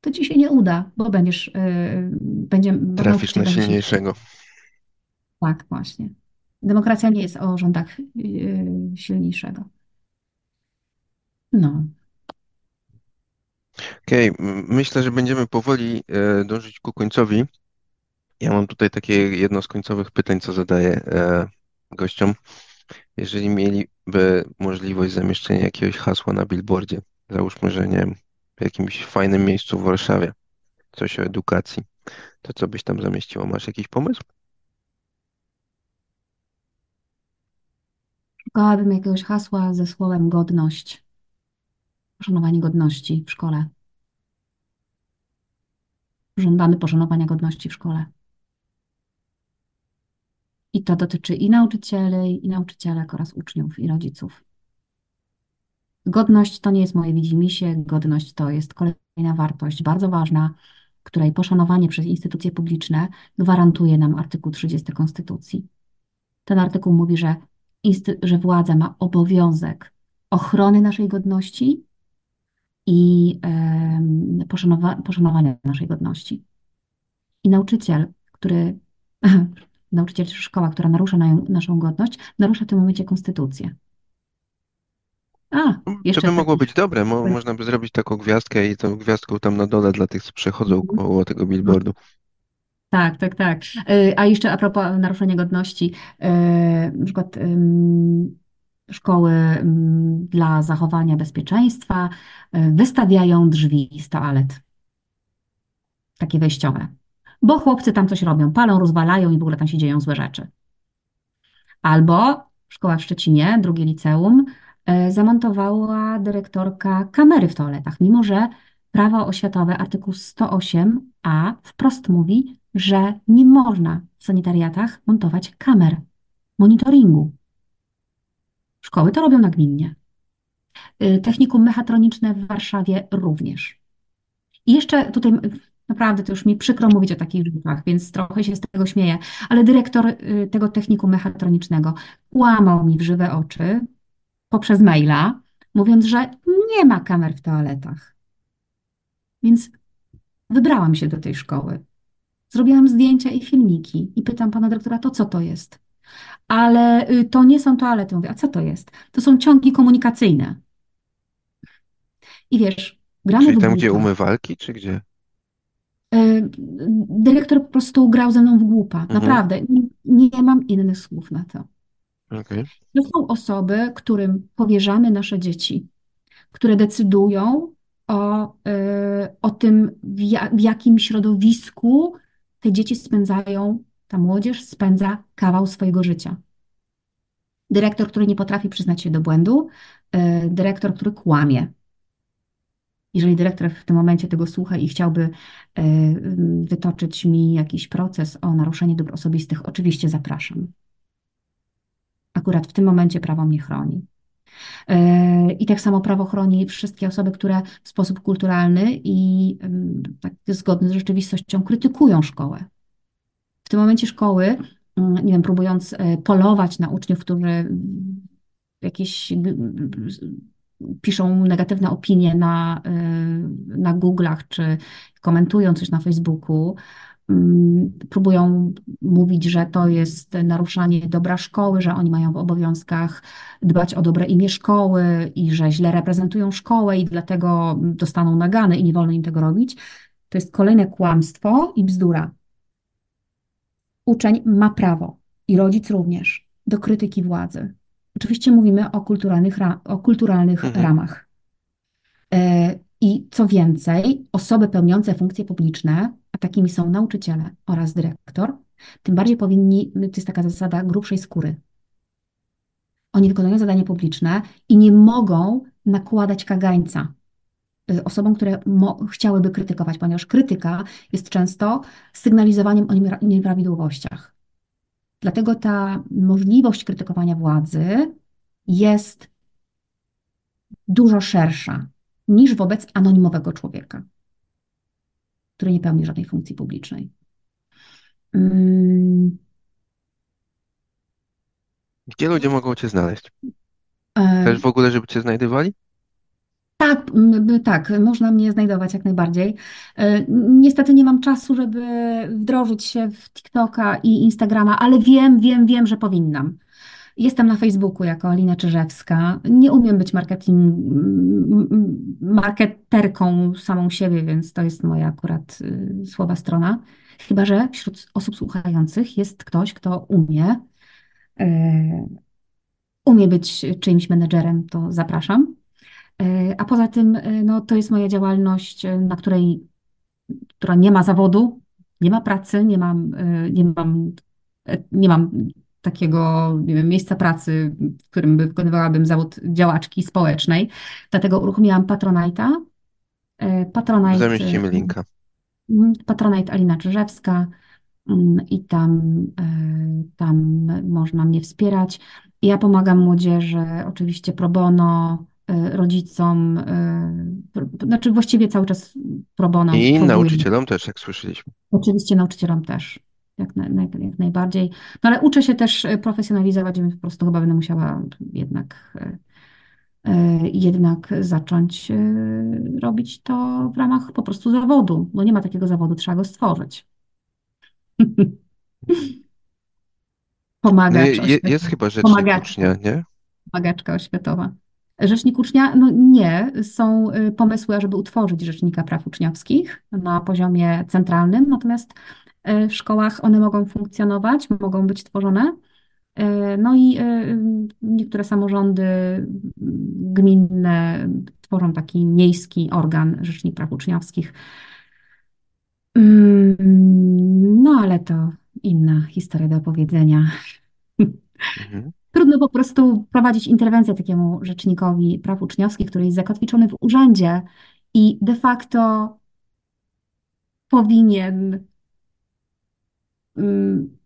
to ci się nie uda, bo będziesz, yy, będzie, Trafisz na silniejszego. Tak, właśnie. Demokracja nie jest o rządach yy, silniejszego. No. Okej, okay. myślę, że będziemy powoli e, dążyć ku końcowi. Ja mam tutaj takie jedno z końcowych pytań, co zadaję e, gościom. Jeżeli mieliby możliwość zamieszczenia jakiegoś hasła na billboardzie, załóżmy, że nie wiem, w jakimś fajnym miejscu w Warszawie, coś o edukacji, to co byś tam zamieściło? Masz jakiś pomysł? Szukałabym jakiegoś hasła ze słowem godność. Poszanowanie godności w szkole. Żądamy poszanowania godności w szkole. I to dotyczy i nauczycieli, i nauczycielek oraz uczniów i rodziców. Godność to nie jest moje widzimisię, godność to jest kolejna wartość bardzo ważna, której poszanowanie przez instytucje publiczne gwarantuje nam artykuł 30 Konstytucji. Ten artykuł mówi, że, że władza ma obowiązek ochrony naszej godności i yy, poszanowa poszanowania naszej godności. I nauczyciel, który nauczyciel czy szkoła, która narusza na, naszą godność, narusza w tym momencie konstytucję. A, jeszcze to by mogło być dobre. Mo można by zrobić taką gwiazdkę i tą gwiazdką tam na dole dla tych, co przechodzą mhm. koło tego billboardu. Tak, tak, tak. Y, a jeszcze a propos naruszenia godności, y, na przykład szkoły dla zachowania bezpieczeństwa y, wystawiają drzwi z toalet. Takie wejściowe bo chłopcy tam coś robią, palą, rozwalają i w ogóle tam się dzieją złe rzeczy. Albo szkoła w Szczecinie, drugie liceum, e, zamontowała dyrektorka kamery w toaletach, mimo że prawo oświatowe, artykuł 108a wprost mówi, że nie można w sanitariatach montować kamer monitoringu. Szkoły to robią nagminnie. E, technikum mechatroniczne w Warszawie również. I jeszcze tutaj Naprawdę, to już mi przykro mówić o takich rzeczach, więc trochę się z tego śmieję. Ale dyrektor y, tego technikum mechatronicznego kłamał mi w żywe oczy poprzez maila, mówiąc, że nie ma kamer w toaletach. Więc wybrałam się do tej szkoły. Zrobiłam zdjęcia i filmiki i pytam pana dyrektora, to co to jest? Ale y, to nie są toalety. Mówię, a co to jest? To są ciągi komunikacyjne. I wiesz, gramy Czyli w tam, gdzie umywalki, czy gdzie? E, dyrektor po prostu grał ze mną w głupa. Mhm. Naprawdę. Nie, nie mam innych słów na to. Okay. To są osoby, którym powierzamy nasze dzieci, które decydują o, e, o tym, w, ja, w jakim środowisku te dzieci spędzają, ta młodzież spędza kawał swojego życia. Dyrektor, który nie potrafi przyznać się do błędu, e, dyrektor, który kłamie, jeżeli dyrektor w tym momencie tego słucha i chciałby e, wytoczyć mi jakiś proces o naruszenie dóbr osobistych, oczywiście zapraszam. Akurat w tym momencie prawo mnie chroni. E, I tak samo prawo chroni wszystkie osoby, które w sposób kulturalny i tak zgodny z rzeczywistością krytykują szkołę. W tym momencie szkoły, nie wiem, próbując e, polować na uczniów, którzy jakieś piszą negatywne opinie na, y, na Google'ach, czy komentują coś na Facebooku, mm, próbują mówić, że to jest naruszanie dobra szkoły, że oni mają w obowiązkach dbać o dobre imię szkoły i że źle reprezentują szkołę i dlatego dostaną nagany i nie wolno im tego robić. To jest kolejne kłamstwo i bzdura. Uczeń ma prawo i rodzic również do krytyki władzy. Oczywiście mówimy o kulturalnych, o kulturalnych mhm. ramach. E, I co więcej, osoby pełniące funkcje publiczne, a takimi są nauczyciele oraz dyrektor, tym bardziej powinni, to jest taka zasada grubszej skóry. Oni wykonują zadanie publiczne i nie mogą nakładać kagańca y, osobom, które chciałyby krytykować, ponieważ krytyka jest często sygnalizowaniem o nieprawidłowościach. Dlatego ta możliwość krytykowania władzy jest dużo szersza niż wobec anonimowego człowieka, który nie pełni żadnej funkcji publicznej. Mm, Gdzie ludzie mogą cię znaleźć? Też w ogóle, żeby cię znajdywali? Tak, tak, można mnie znajdować jak najbardziej. E, Niestety nie mam czasu, żeby wdrożyć się w TikToka i Instagrama, ale wiem, wiem, wiem, że powinnam. Jestem na Facebooku jako Alina Czyżewska. Nie umiem być marketing, marketerką samą siebie, więc to jest moja akurat y, słaba strona. Chyba, że wśród osób słuchających jest ktoś, kto umie, e, umie być czyimś menedżerem, to zapraszam. E, A poza tym, e, no, to jest moja działalność, e, na której, która nie ma zawodu, nie ma pracy, nie mam, nie mam, nie mam takiego, nie wiem, miejsca pracy, w którym by wykonywałabym zawód działaczki społecznej. Dlatego uruchomiłam Patronite'a. Patronite, Zamieścimy linka. mhm, Patronite Alina Czyżewska mm, i tam, tam można mnie wspierać. Ja pomagam młodzieży, oczywiście pro bono, rodzicom, e, pr- znaczy właściwie cały czas pro bono I próbuję. nauczycielom też, jak słyszeliśmy. Oczywiście nauczycielom też, jak, na, jak, jak najbardziej. No ale uczę się też e, profesjonalizować, więc po prostu chyba będę musiała jednak, jednak zacząć robić to w ramach po prostu zawodu. No nie ma takiego zawodu, trzeba go stworzyć. No, je, Pomagacz je- jest chyba rzecznik Pomagaczka, ucznia, nie? pomagaczka oświatowa. Rzecznik ucznia? No nie. Są y, pomysły, ażeby utworzyć Rzecznika Praw Uczniowskich na poziomie centralnym, natomiast y, w szkołach one mogą funkcjonować, mogą być tworzone. Y, No i niektóre samorządy gminne tworzą taki miejski organ Rzecznik Praw Uczniowskich. Mm, No ale to inna historia do opowiedzenia. Mhm. Trudno po prostu prowadzić interwencję takiemu rzecznikowi praw uczniowskich, który jest zakotwiczony w urzędzie i de facto powinien mm,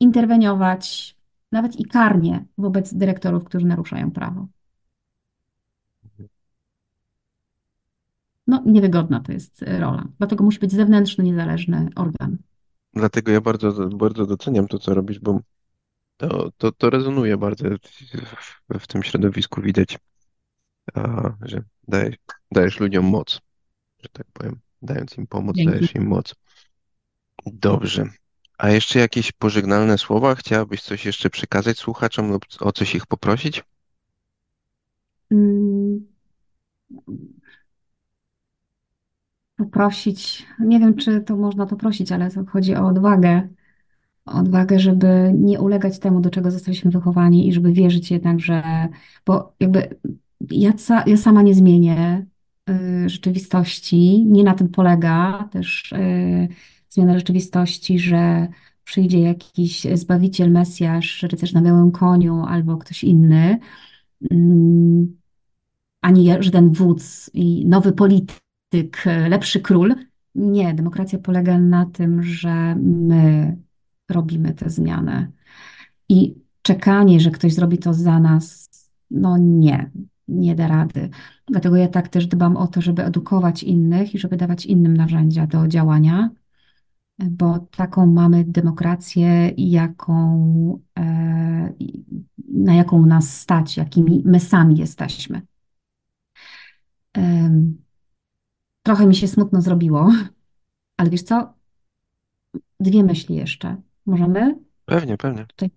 interweniować nawet i karnie wobec dyrektorów, którzy naruszają prawo. No, niewygodna to jest e, rola. Dlatego musi być zewnętrzny, niezależny organ. Dlatego ja bardzo, bardzo doceniam to, co robisz, bo to, to, to rezonuje bardzo w, w tym środowisku. Widać, a, że dajesz, dajesz ludziom moc, że tak powiem. Dając im pomoc, Dzięki. dajesz im moc. Dobrze. A jeszcze jakieś pożegnalne słowa? Chciałabyś coś jeszcze przekazać słuchaczom lub o coś ich poprosić? Mm, Poprosić, nie wiem, czy to można to prosić, ale to chodzi o odwagę. Odwagę, żeby nie ulegać temu, do czego zostaliśmy wychowani i żeby wierzyć jednak, że, bo jakby ja, ca, ja sama nie zmienię y, rzeczywistości, nie na tym polega też y, zmiana rzeczywistości, że przyjdzie jakiś Zbawiciel, Mesjasz, rycerz na białym koniu albo ktoś inny, mm, ani żaden wódz i nowy polityk, lepszy król. Nie, demokracja polega na tym, że my robimy tę zmianę. I czekanie, że ktoś zrobi to za nas, no nie, nie da rady. Dlatego ja tak też dbam o to, żeby edukować innych i żeby dawać innym narzędzia do działania, bo taką mamy demokrację, jaką, e, na jaką nas stać, jakimi my sami jesteśmy. Trochę mi się smutno zrobiło, ale wiesz co? Dwie myśli jeszcze. Możemy? Pewnie, pewnie. Tutaj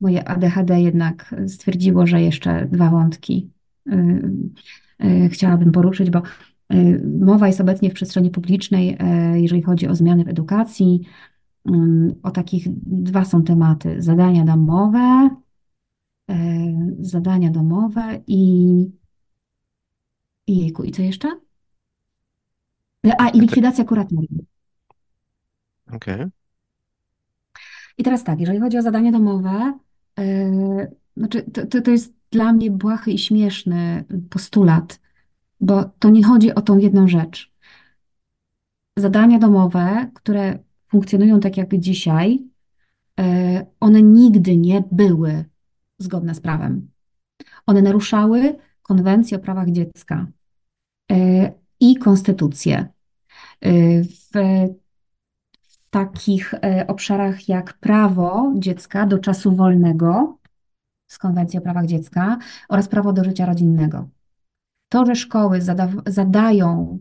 moje ADHD jednak stwierdziło, że jeszcze dwa wątki y, y, chciałabym poruszyć, bo y, mowa jest obecnie w przestrzeni publicznej, jeżeli chodzi o zmiany w edukacji. y, O takich dwa są tematy: zadania domowe, zadania domowe i, i jejku, i co jeszcze? A, i likwidacja kuratorium. Okej. I teraz tak, jeżeli chodzi o zadania domowe, yy, znaczy to, to, to jest dla mnie błahy i śmieszny postulat, bo to nie chodzi o tą jedną rzecz. Zadania domowe, które funkcjonują tak jak dzisiaj, e, one nigdy nie były zgodne z prawem. One naruszały konwencję o prawach dziecka e, i konstytucję. W takich obszarach jak prawo dziecka do czasu wolnego z konwencji o prawach dziecka oraz prawo do życia rodzinnego. To, że szkoły zada zadają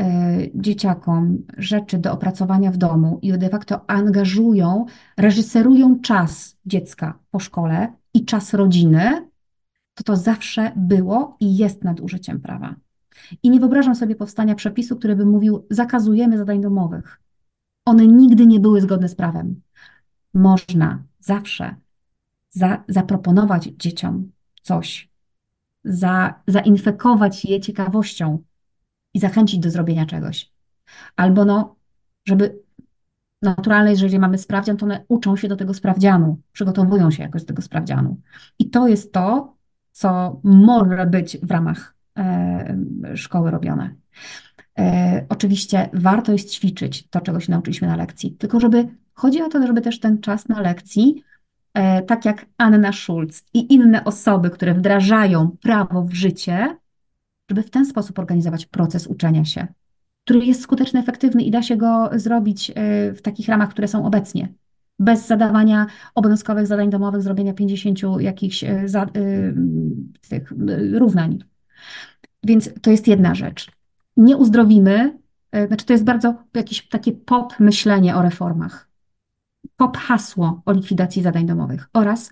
e, dzieciakom rzeczy do opracowania w domu i de facto angażują, reżyserują czas dziecka po szkole i czas rodziny, to to zawsze było i jest nadużyciem prawa. I nie wyobrażam sobie powstania przepisu, który by mówił, zakazujemy zadań domowych. One nigdy nie były zgodne z prawem. Można zawsze za, zaproponować dzieciom coś, za, zainfekować je ciekawością i zachęcić do zrobienia czegoś. Albo no, żeby naturalne jeżeli mamy sprawdzian, to one uczą się do tego sprawdzianu, przygotowują się jakoś do tego sprawdzianu. I to jest to, co może być w ramach e, szkoły robione. E, oczywiście warto jest ćwiczyć to, czego się nauczyliśmy na lekcji, tylko żeby chodzi o to, żeby też ten czas na lekcji E, tak jak Anna Schulz i inne osoby, które wdrażają prawo w życie, żeby w ten sposób organizować proces uczenia się, który jest skuteczny, efektywny i da się go zrobić e, w takich ramach, które są obecnie. Bez zadawania obowiązkowych zadań domowych, zrobienia 50 jakichś za, tych równań. Więc to jest jedna rzecz. Nie uzdrowimy, znaczy to jest bardzo jakieś takie pop myślenie o reformach pop hasło o likwidacji zadań domowych. Oraz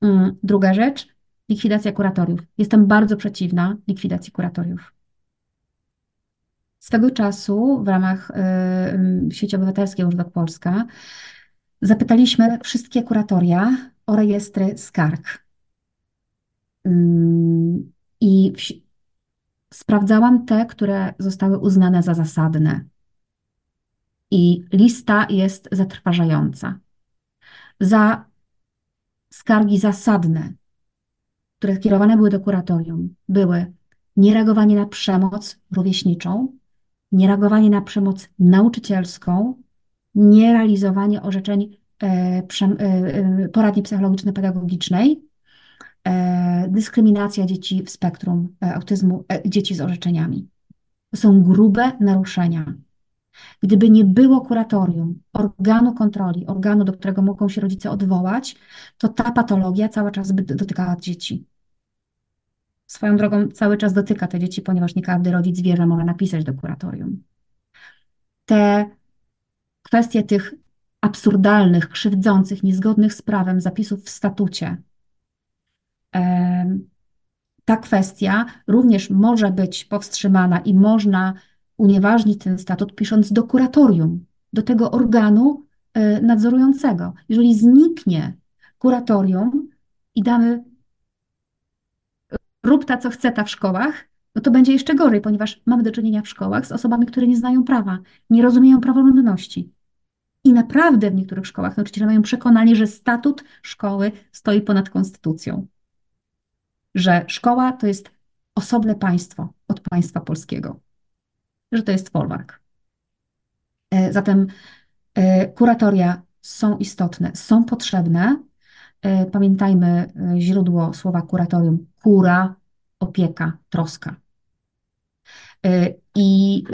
mm, druga rzecz, likwidacja kuratoriów. Jestem bardzo przeciwna likwidacji kuratoriów. Swego czasu w ramach y, sieci obywatelskiej Urzędok Polska zapytaliśmy wszystkie kuratoria o rejestry skarg. Mm, I sprawdzałam te, które zostały uznane za zasadne i lista jest zatrważająca. Za skargi zasadne, które kierowane były do kuratorium, były niereagowanie na przemoc rówieśniczą, niereagowanie na przemoc nauczycielską, nierealizowanie orzeczeń e, e, e, poradni psychologiczno-pedagogicznej, dyskryminacja dzieci w spektrum autyzmu, dzieci z orzeczeniami. To są grube naruszenia Gdyby nie było kuratorium, organu kontroli, organu, do którego mogą się rodzice odwołać, to ta patologia cały czas by dotykała dzieci. Swoją drogą cały czas dotyka te dzieci, ponieważ nie każdy rodzic wie, że może napisać do kuratorium. Te kwestie tych absurdalnych, krzywdzących, niezgodnych z prawem zapisów w statucie, ta kwestia również może być powstrzymana i można unieważnić ten statut, pisząc do kuratorium, do tego organu e, nadzorującego. Jeżeli zniknie kuratorium i damy rób ta, co chce ta w szkołach, no to będzie jeszcze gorzej, ponieważ mamy do czynienia w szkołach z osobami, które nie znają prawa, nie rozumieją praworządności. I naprawdę w niektórych szkołach nauczyciele mają przekonanie, że statut szkoły stoi ponad konstytucją. Że szkoła to jest osobne państwo od państwa polskiego że to jest folwark. E, zatem e, kuratoria są istotne, są potrzebne. E, pamiętajmy źródło słowa kuratorium: kura, opieka, troska. I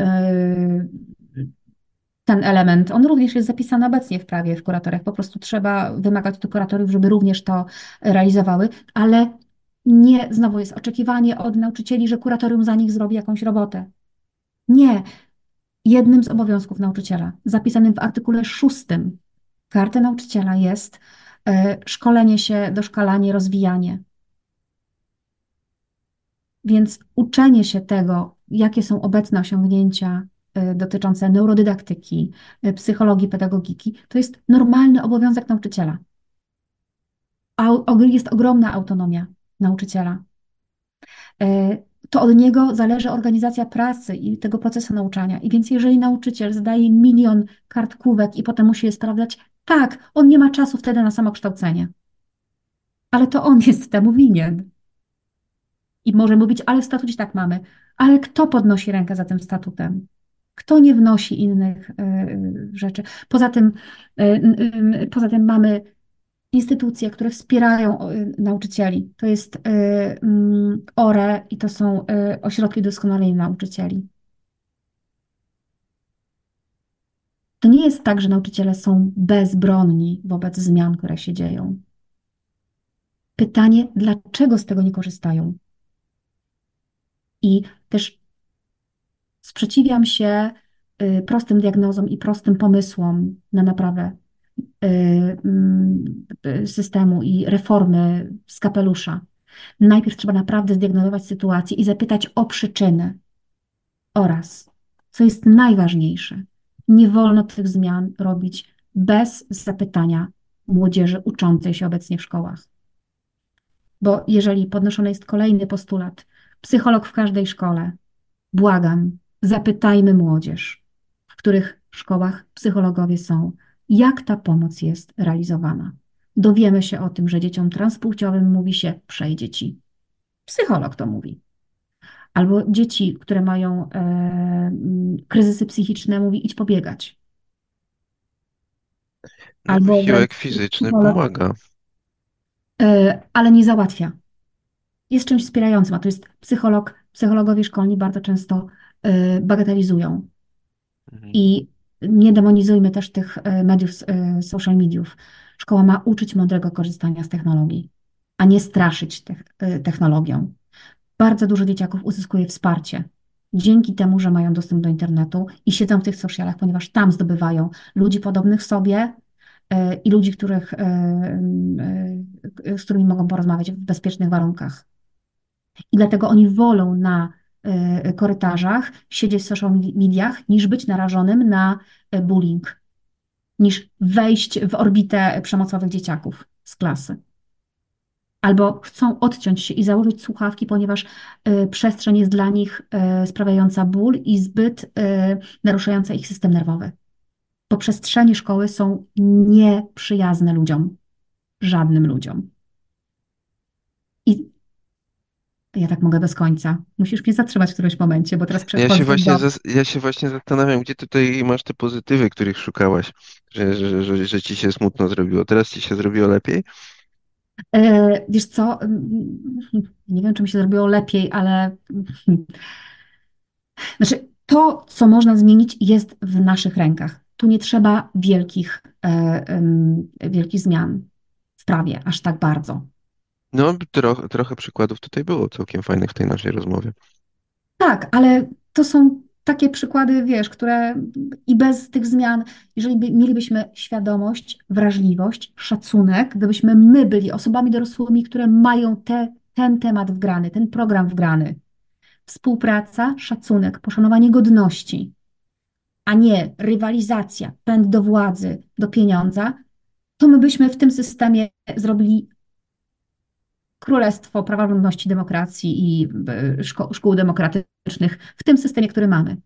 ten element, on również jest zapisany obecnie w prawie w kuratoriach. Po prostu trzeba wymagać od kuratoriów, żeby również to realizowały, ale nie, znowu jest oczekiwanie od nauczycieli, że kuratorium za nich zrobi jakąś robotę. Nie. Jednym z obowiązków nauczyciela, zapisanym w artykule 6 karty nauczyciela jest e, szkolenie się, doszkalanie, rozwijanie. Więc uczenie się tego, jakie są obecne osiągnięcia e, dotyczące neurodydaktyki, e, psychologii, pedagogiki, to jest normalny obowiązek nauczyciela. Jest ogromna autonomia nauczyciela to od niego zależy organizacja pracy i tego procesu nauczania. I więc jeżeli nauczyciel zdaje milion kartkówek i potem musi je sprawdzać, tak, on nie ma czasu wtedy na samokształcenie. Ale to on jest temu winien. I może mówić, ale w statucie tak mamy. Ale kto podnosi rękę za tym statutem? Kto nie wnosi innych y, rzeczy? Poza tym, y, y, poza tym mamy instytucje, które wspierają nauczycieli. To jest mm, ORE i to są ośrodki doskonalenia nauczycieli. To nie jest tak, że nauczyciele są bezbronni wobec zmian, które się dzieją. Pytanie, dlaczego z tego nie korzystają? I też sprzeciwiam się y, prostym diagnozom i prostym pomysłom na naprawę y, y, systemu i reformy z kapelusza. Najpierw trzeba naprawdę zdiagnozować sytuację i zapytać o przyczyny oraz, co jest najważniejsze, nie wolno tych zmian robić bez zapytania młodzieży uczącej się obecnie w szkołach. Bo jeżeli podnoszony jest kolejny postulat, psycholog w każdej szkole, błagam, zapytajmy młodzież, w których szkołach psychologowie są, jak ta pomoc jest realizowana. Dowiemy się o tym, że dzieciom transpłciowym mówi się przejdzie ci. Psycholog to mówi. Albo dzieci, które mają e, mm, kryzysy psychiczne, mówi idź pobiegać. No, Albo wysiłek fizyczny pomaga. e, ale nie załatwia. Jest czymś wspierającym, a to jest psycholog. Psychologowie szkolni bardzo często e, bagatelizują. Mhm. I nie demonizujmy też tych e, mediów, e, social mediów. Szkoła ma uczyć mądrego korzystania z technologii, a nie straszyć e, technologią. Bardzo dużo dzieciaków uzyskuje wsparcie dzięki temu, że mają dostęp do internetu i siedzą w tych socialach, ponieważ tam zdobywają ludzi podobnych sobie i ludzi, których, z którymi mogą porozmawiać w bezpiecznych warunkach. I dlatego oni wolą na korytarzach siedzieć w social mediach, niż być narażonym na e, bullying, niż wejść w orbitę przemocowych dzieciaków z klasy albo chcą odciąć się i założyć słuchawki, ponieważ y, przestrzeń jest dla nich sprawiająca ból i zbyt naruszająca ich system nerwowy. Bo przestrzenie szkoły są nieprzyjazne ludziom, żadnym ludziom. I ja tak mogę bez końca. Musisz mnie zatrzymać w którymś momencie, bo teraz Ja przechodzę się właśnie, do... ja się właśnie zastanawiam, gdzie tutaj masz te pozytywy, których szukałaś, że, że, że, że ci się smutno zrobiło. Teraz ci się zrobiło lepiej? E, Wiesz co, mm, nie wiem, czy mi się zrobiło lepiej, ale znaczy to, co można zmienić, jest w naszych rękach. Tu nie trzeba wielkich, e, wielkich zmian w prawie, aż tak bardzo. No, trochę, trochę przykładów tutaj było całkiem fajnych w tej naszej rozmowie. Tak, ale to są takie przykłady, wiesz, które i bez tych zmian, jeżeli by, mielibyśmy świadomość, wrażliwość, szacunek, gdybyśmy my byli osobami dorosłymi, które mają te, ten temat wgrany, ten program wgrany, współpraca, szacunek, poszanowanie godności, a nie rywalizacja, pęd do władzy, do pieniądza, to my byśmy w tym systemie zrobili królestwo praworządności, demokracji i e, szko szkół demokratycznych w tym systemie, który mamy.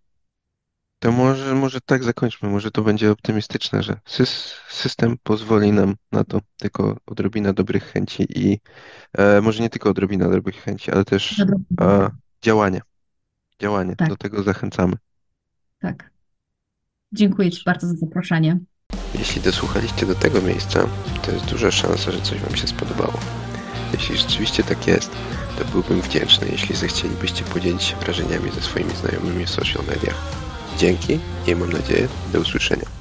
To może, może tak zakończmy, może to będzie optymistyczne, że sys system pozwoli nam na to, tylko odrobina dobrych chęci i e, może nie tylko odrobina dobrych chęci, ale też e, działanie. Działanie. Tak. Do tego zachęcamy. Tak. Dziękuję Ci bardzo za zaproszenie. Jeśli dosłuchaliście do tego miejsca, to jest duża szansa, że coś Wam się spodobało. Jeśli rzeczywiście tak jest, to byłbym wdzięczny, jeśli zechcielibyście podzielić się wrażeniami ze swoimi znajomymi w social mediach. Dzięki i mam nadzieję do usłyszenia.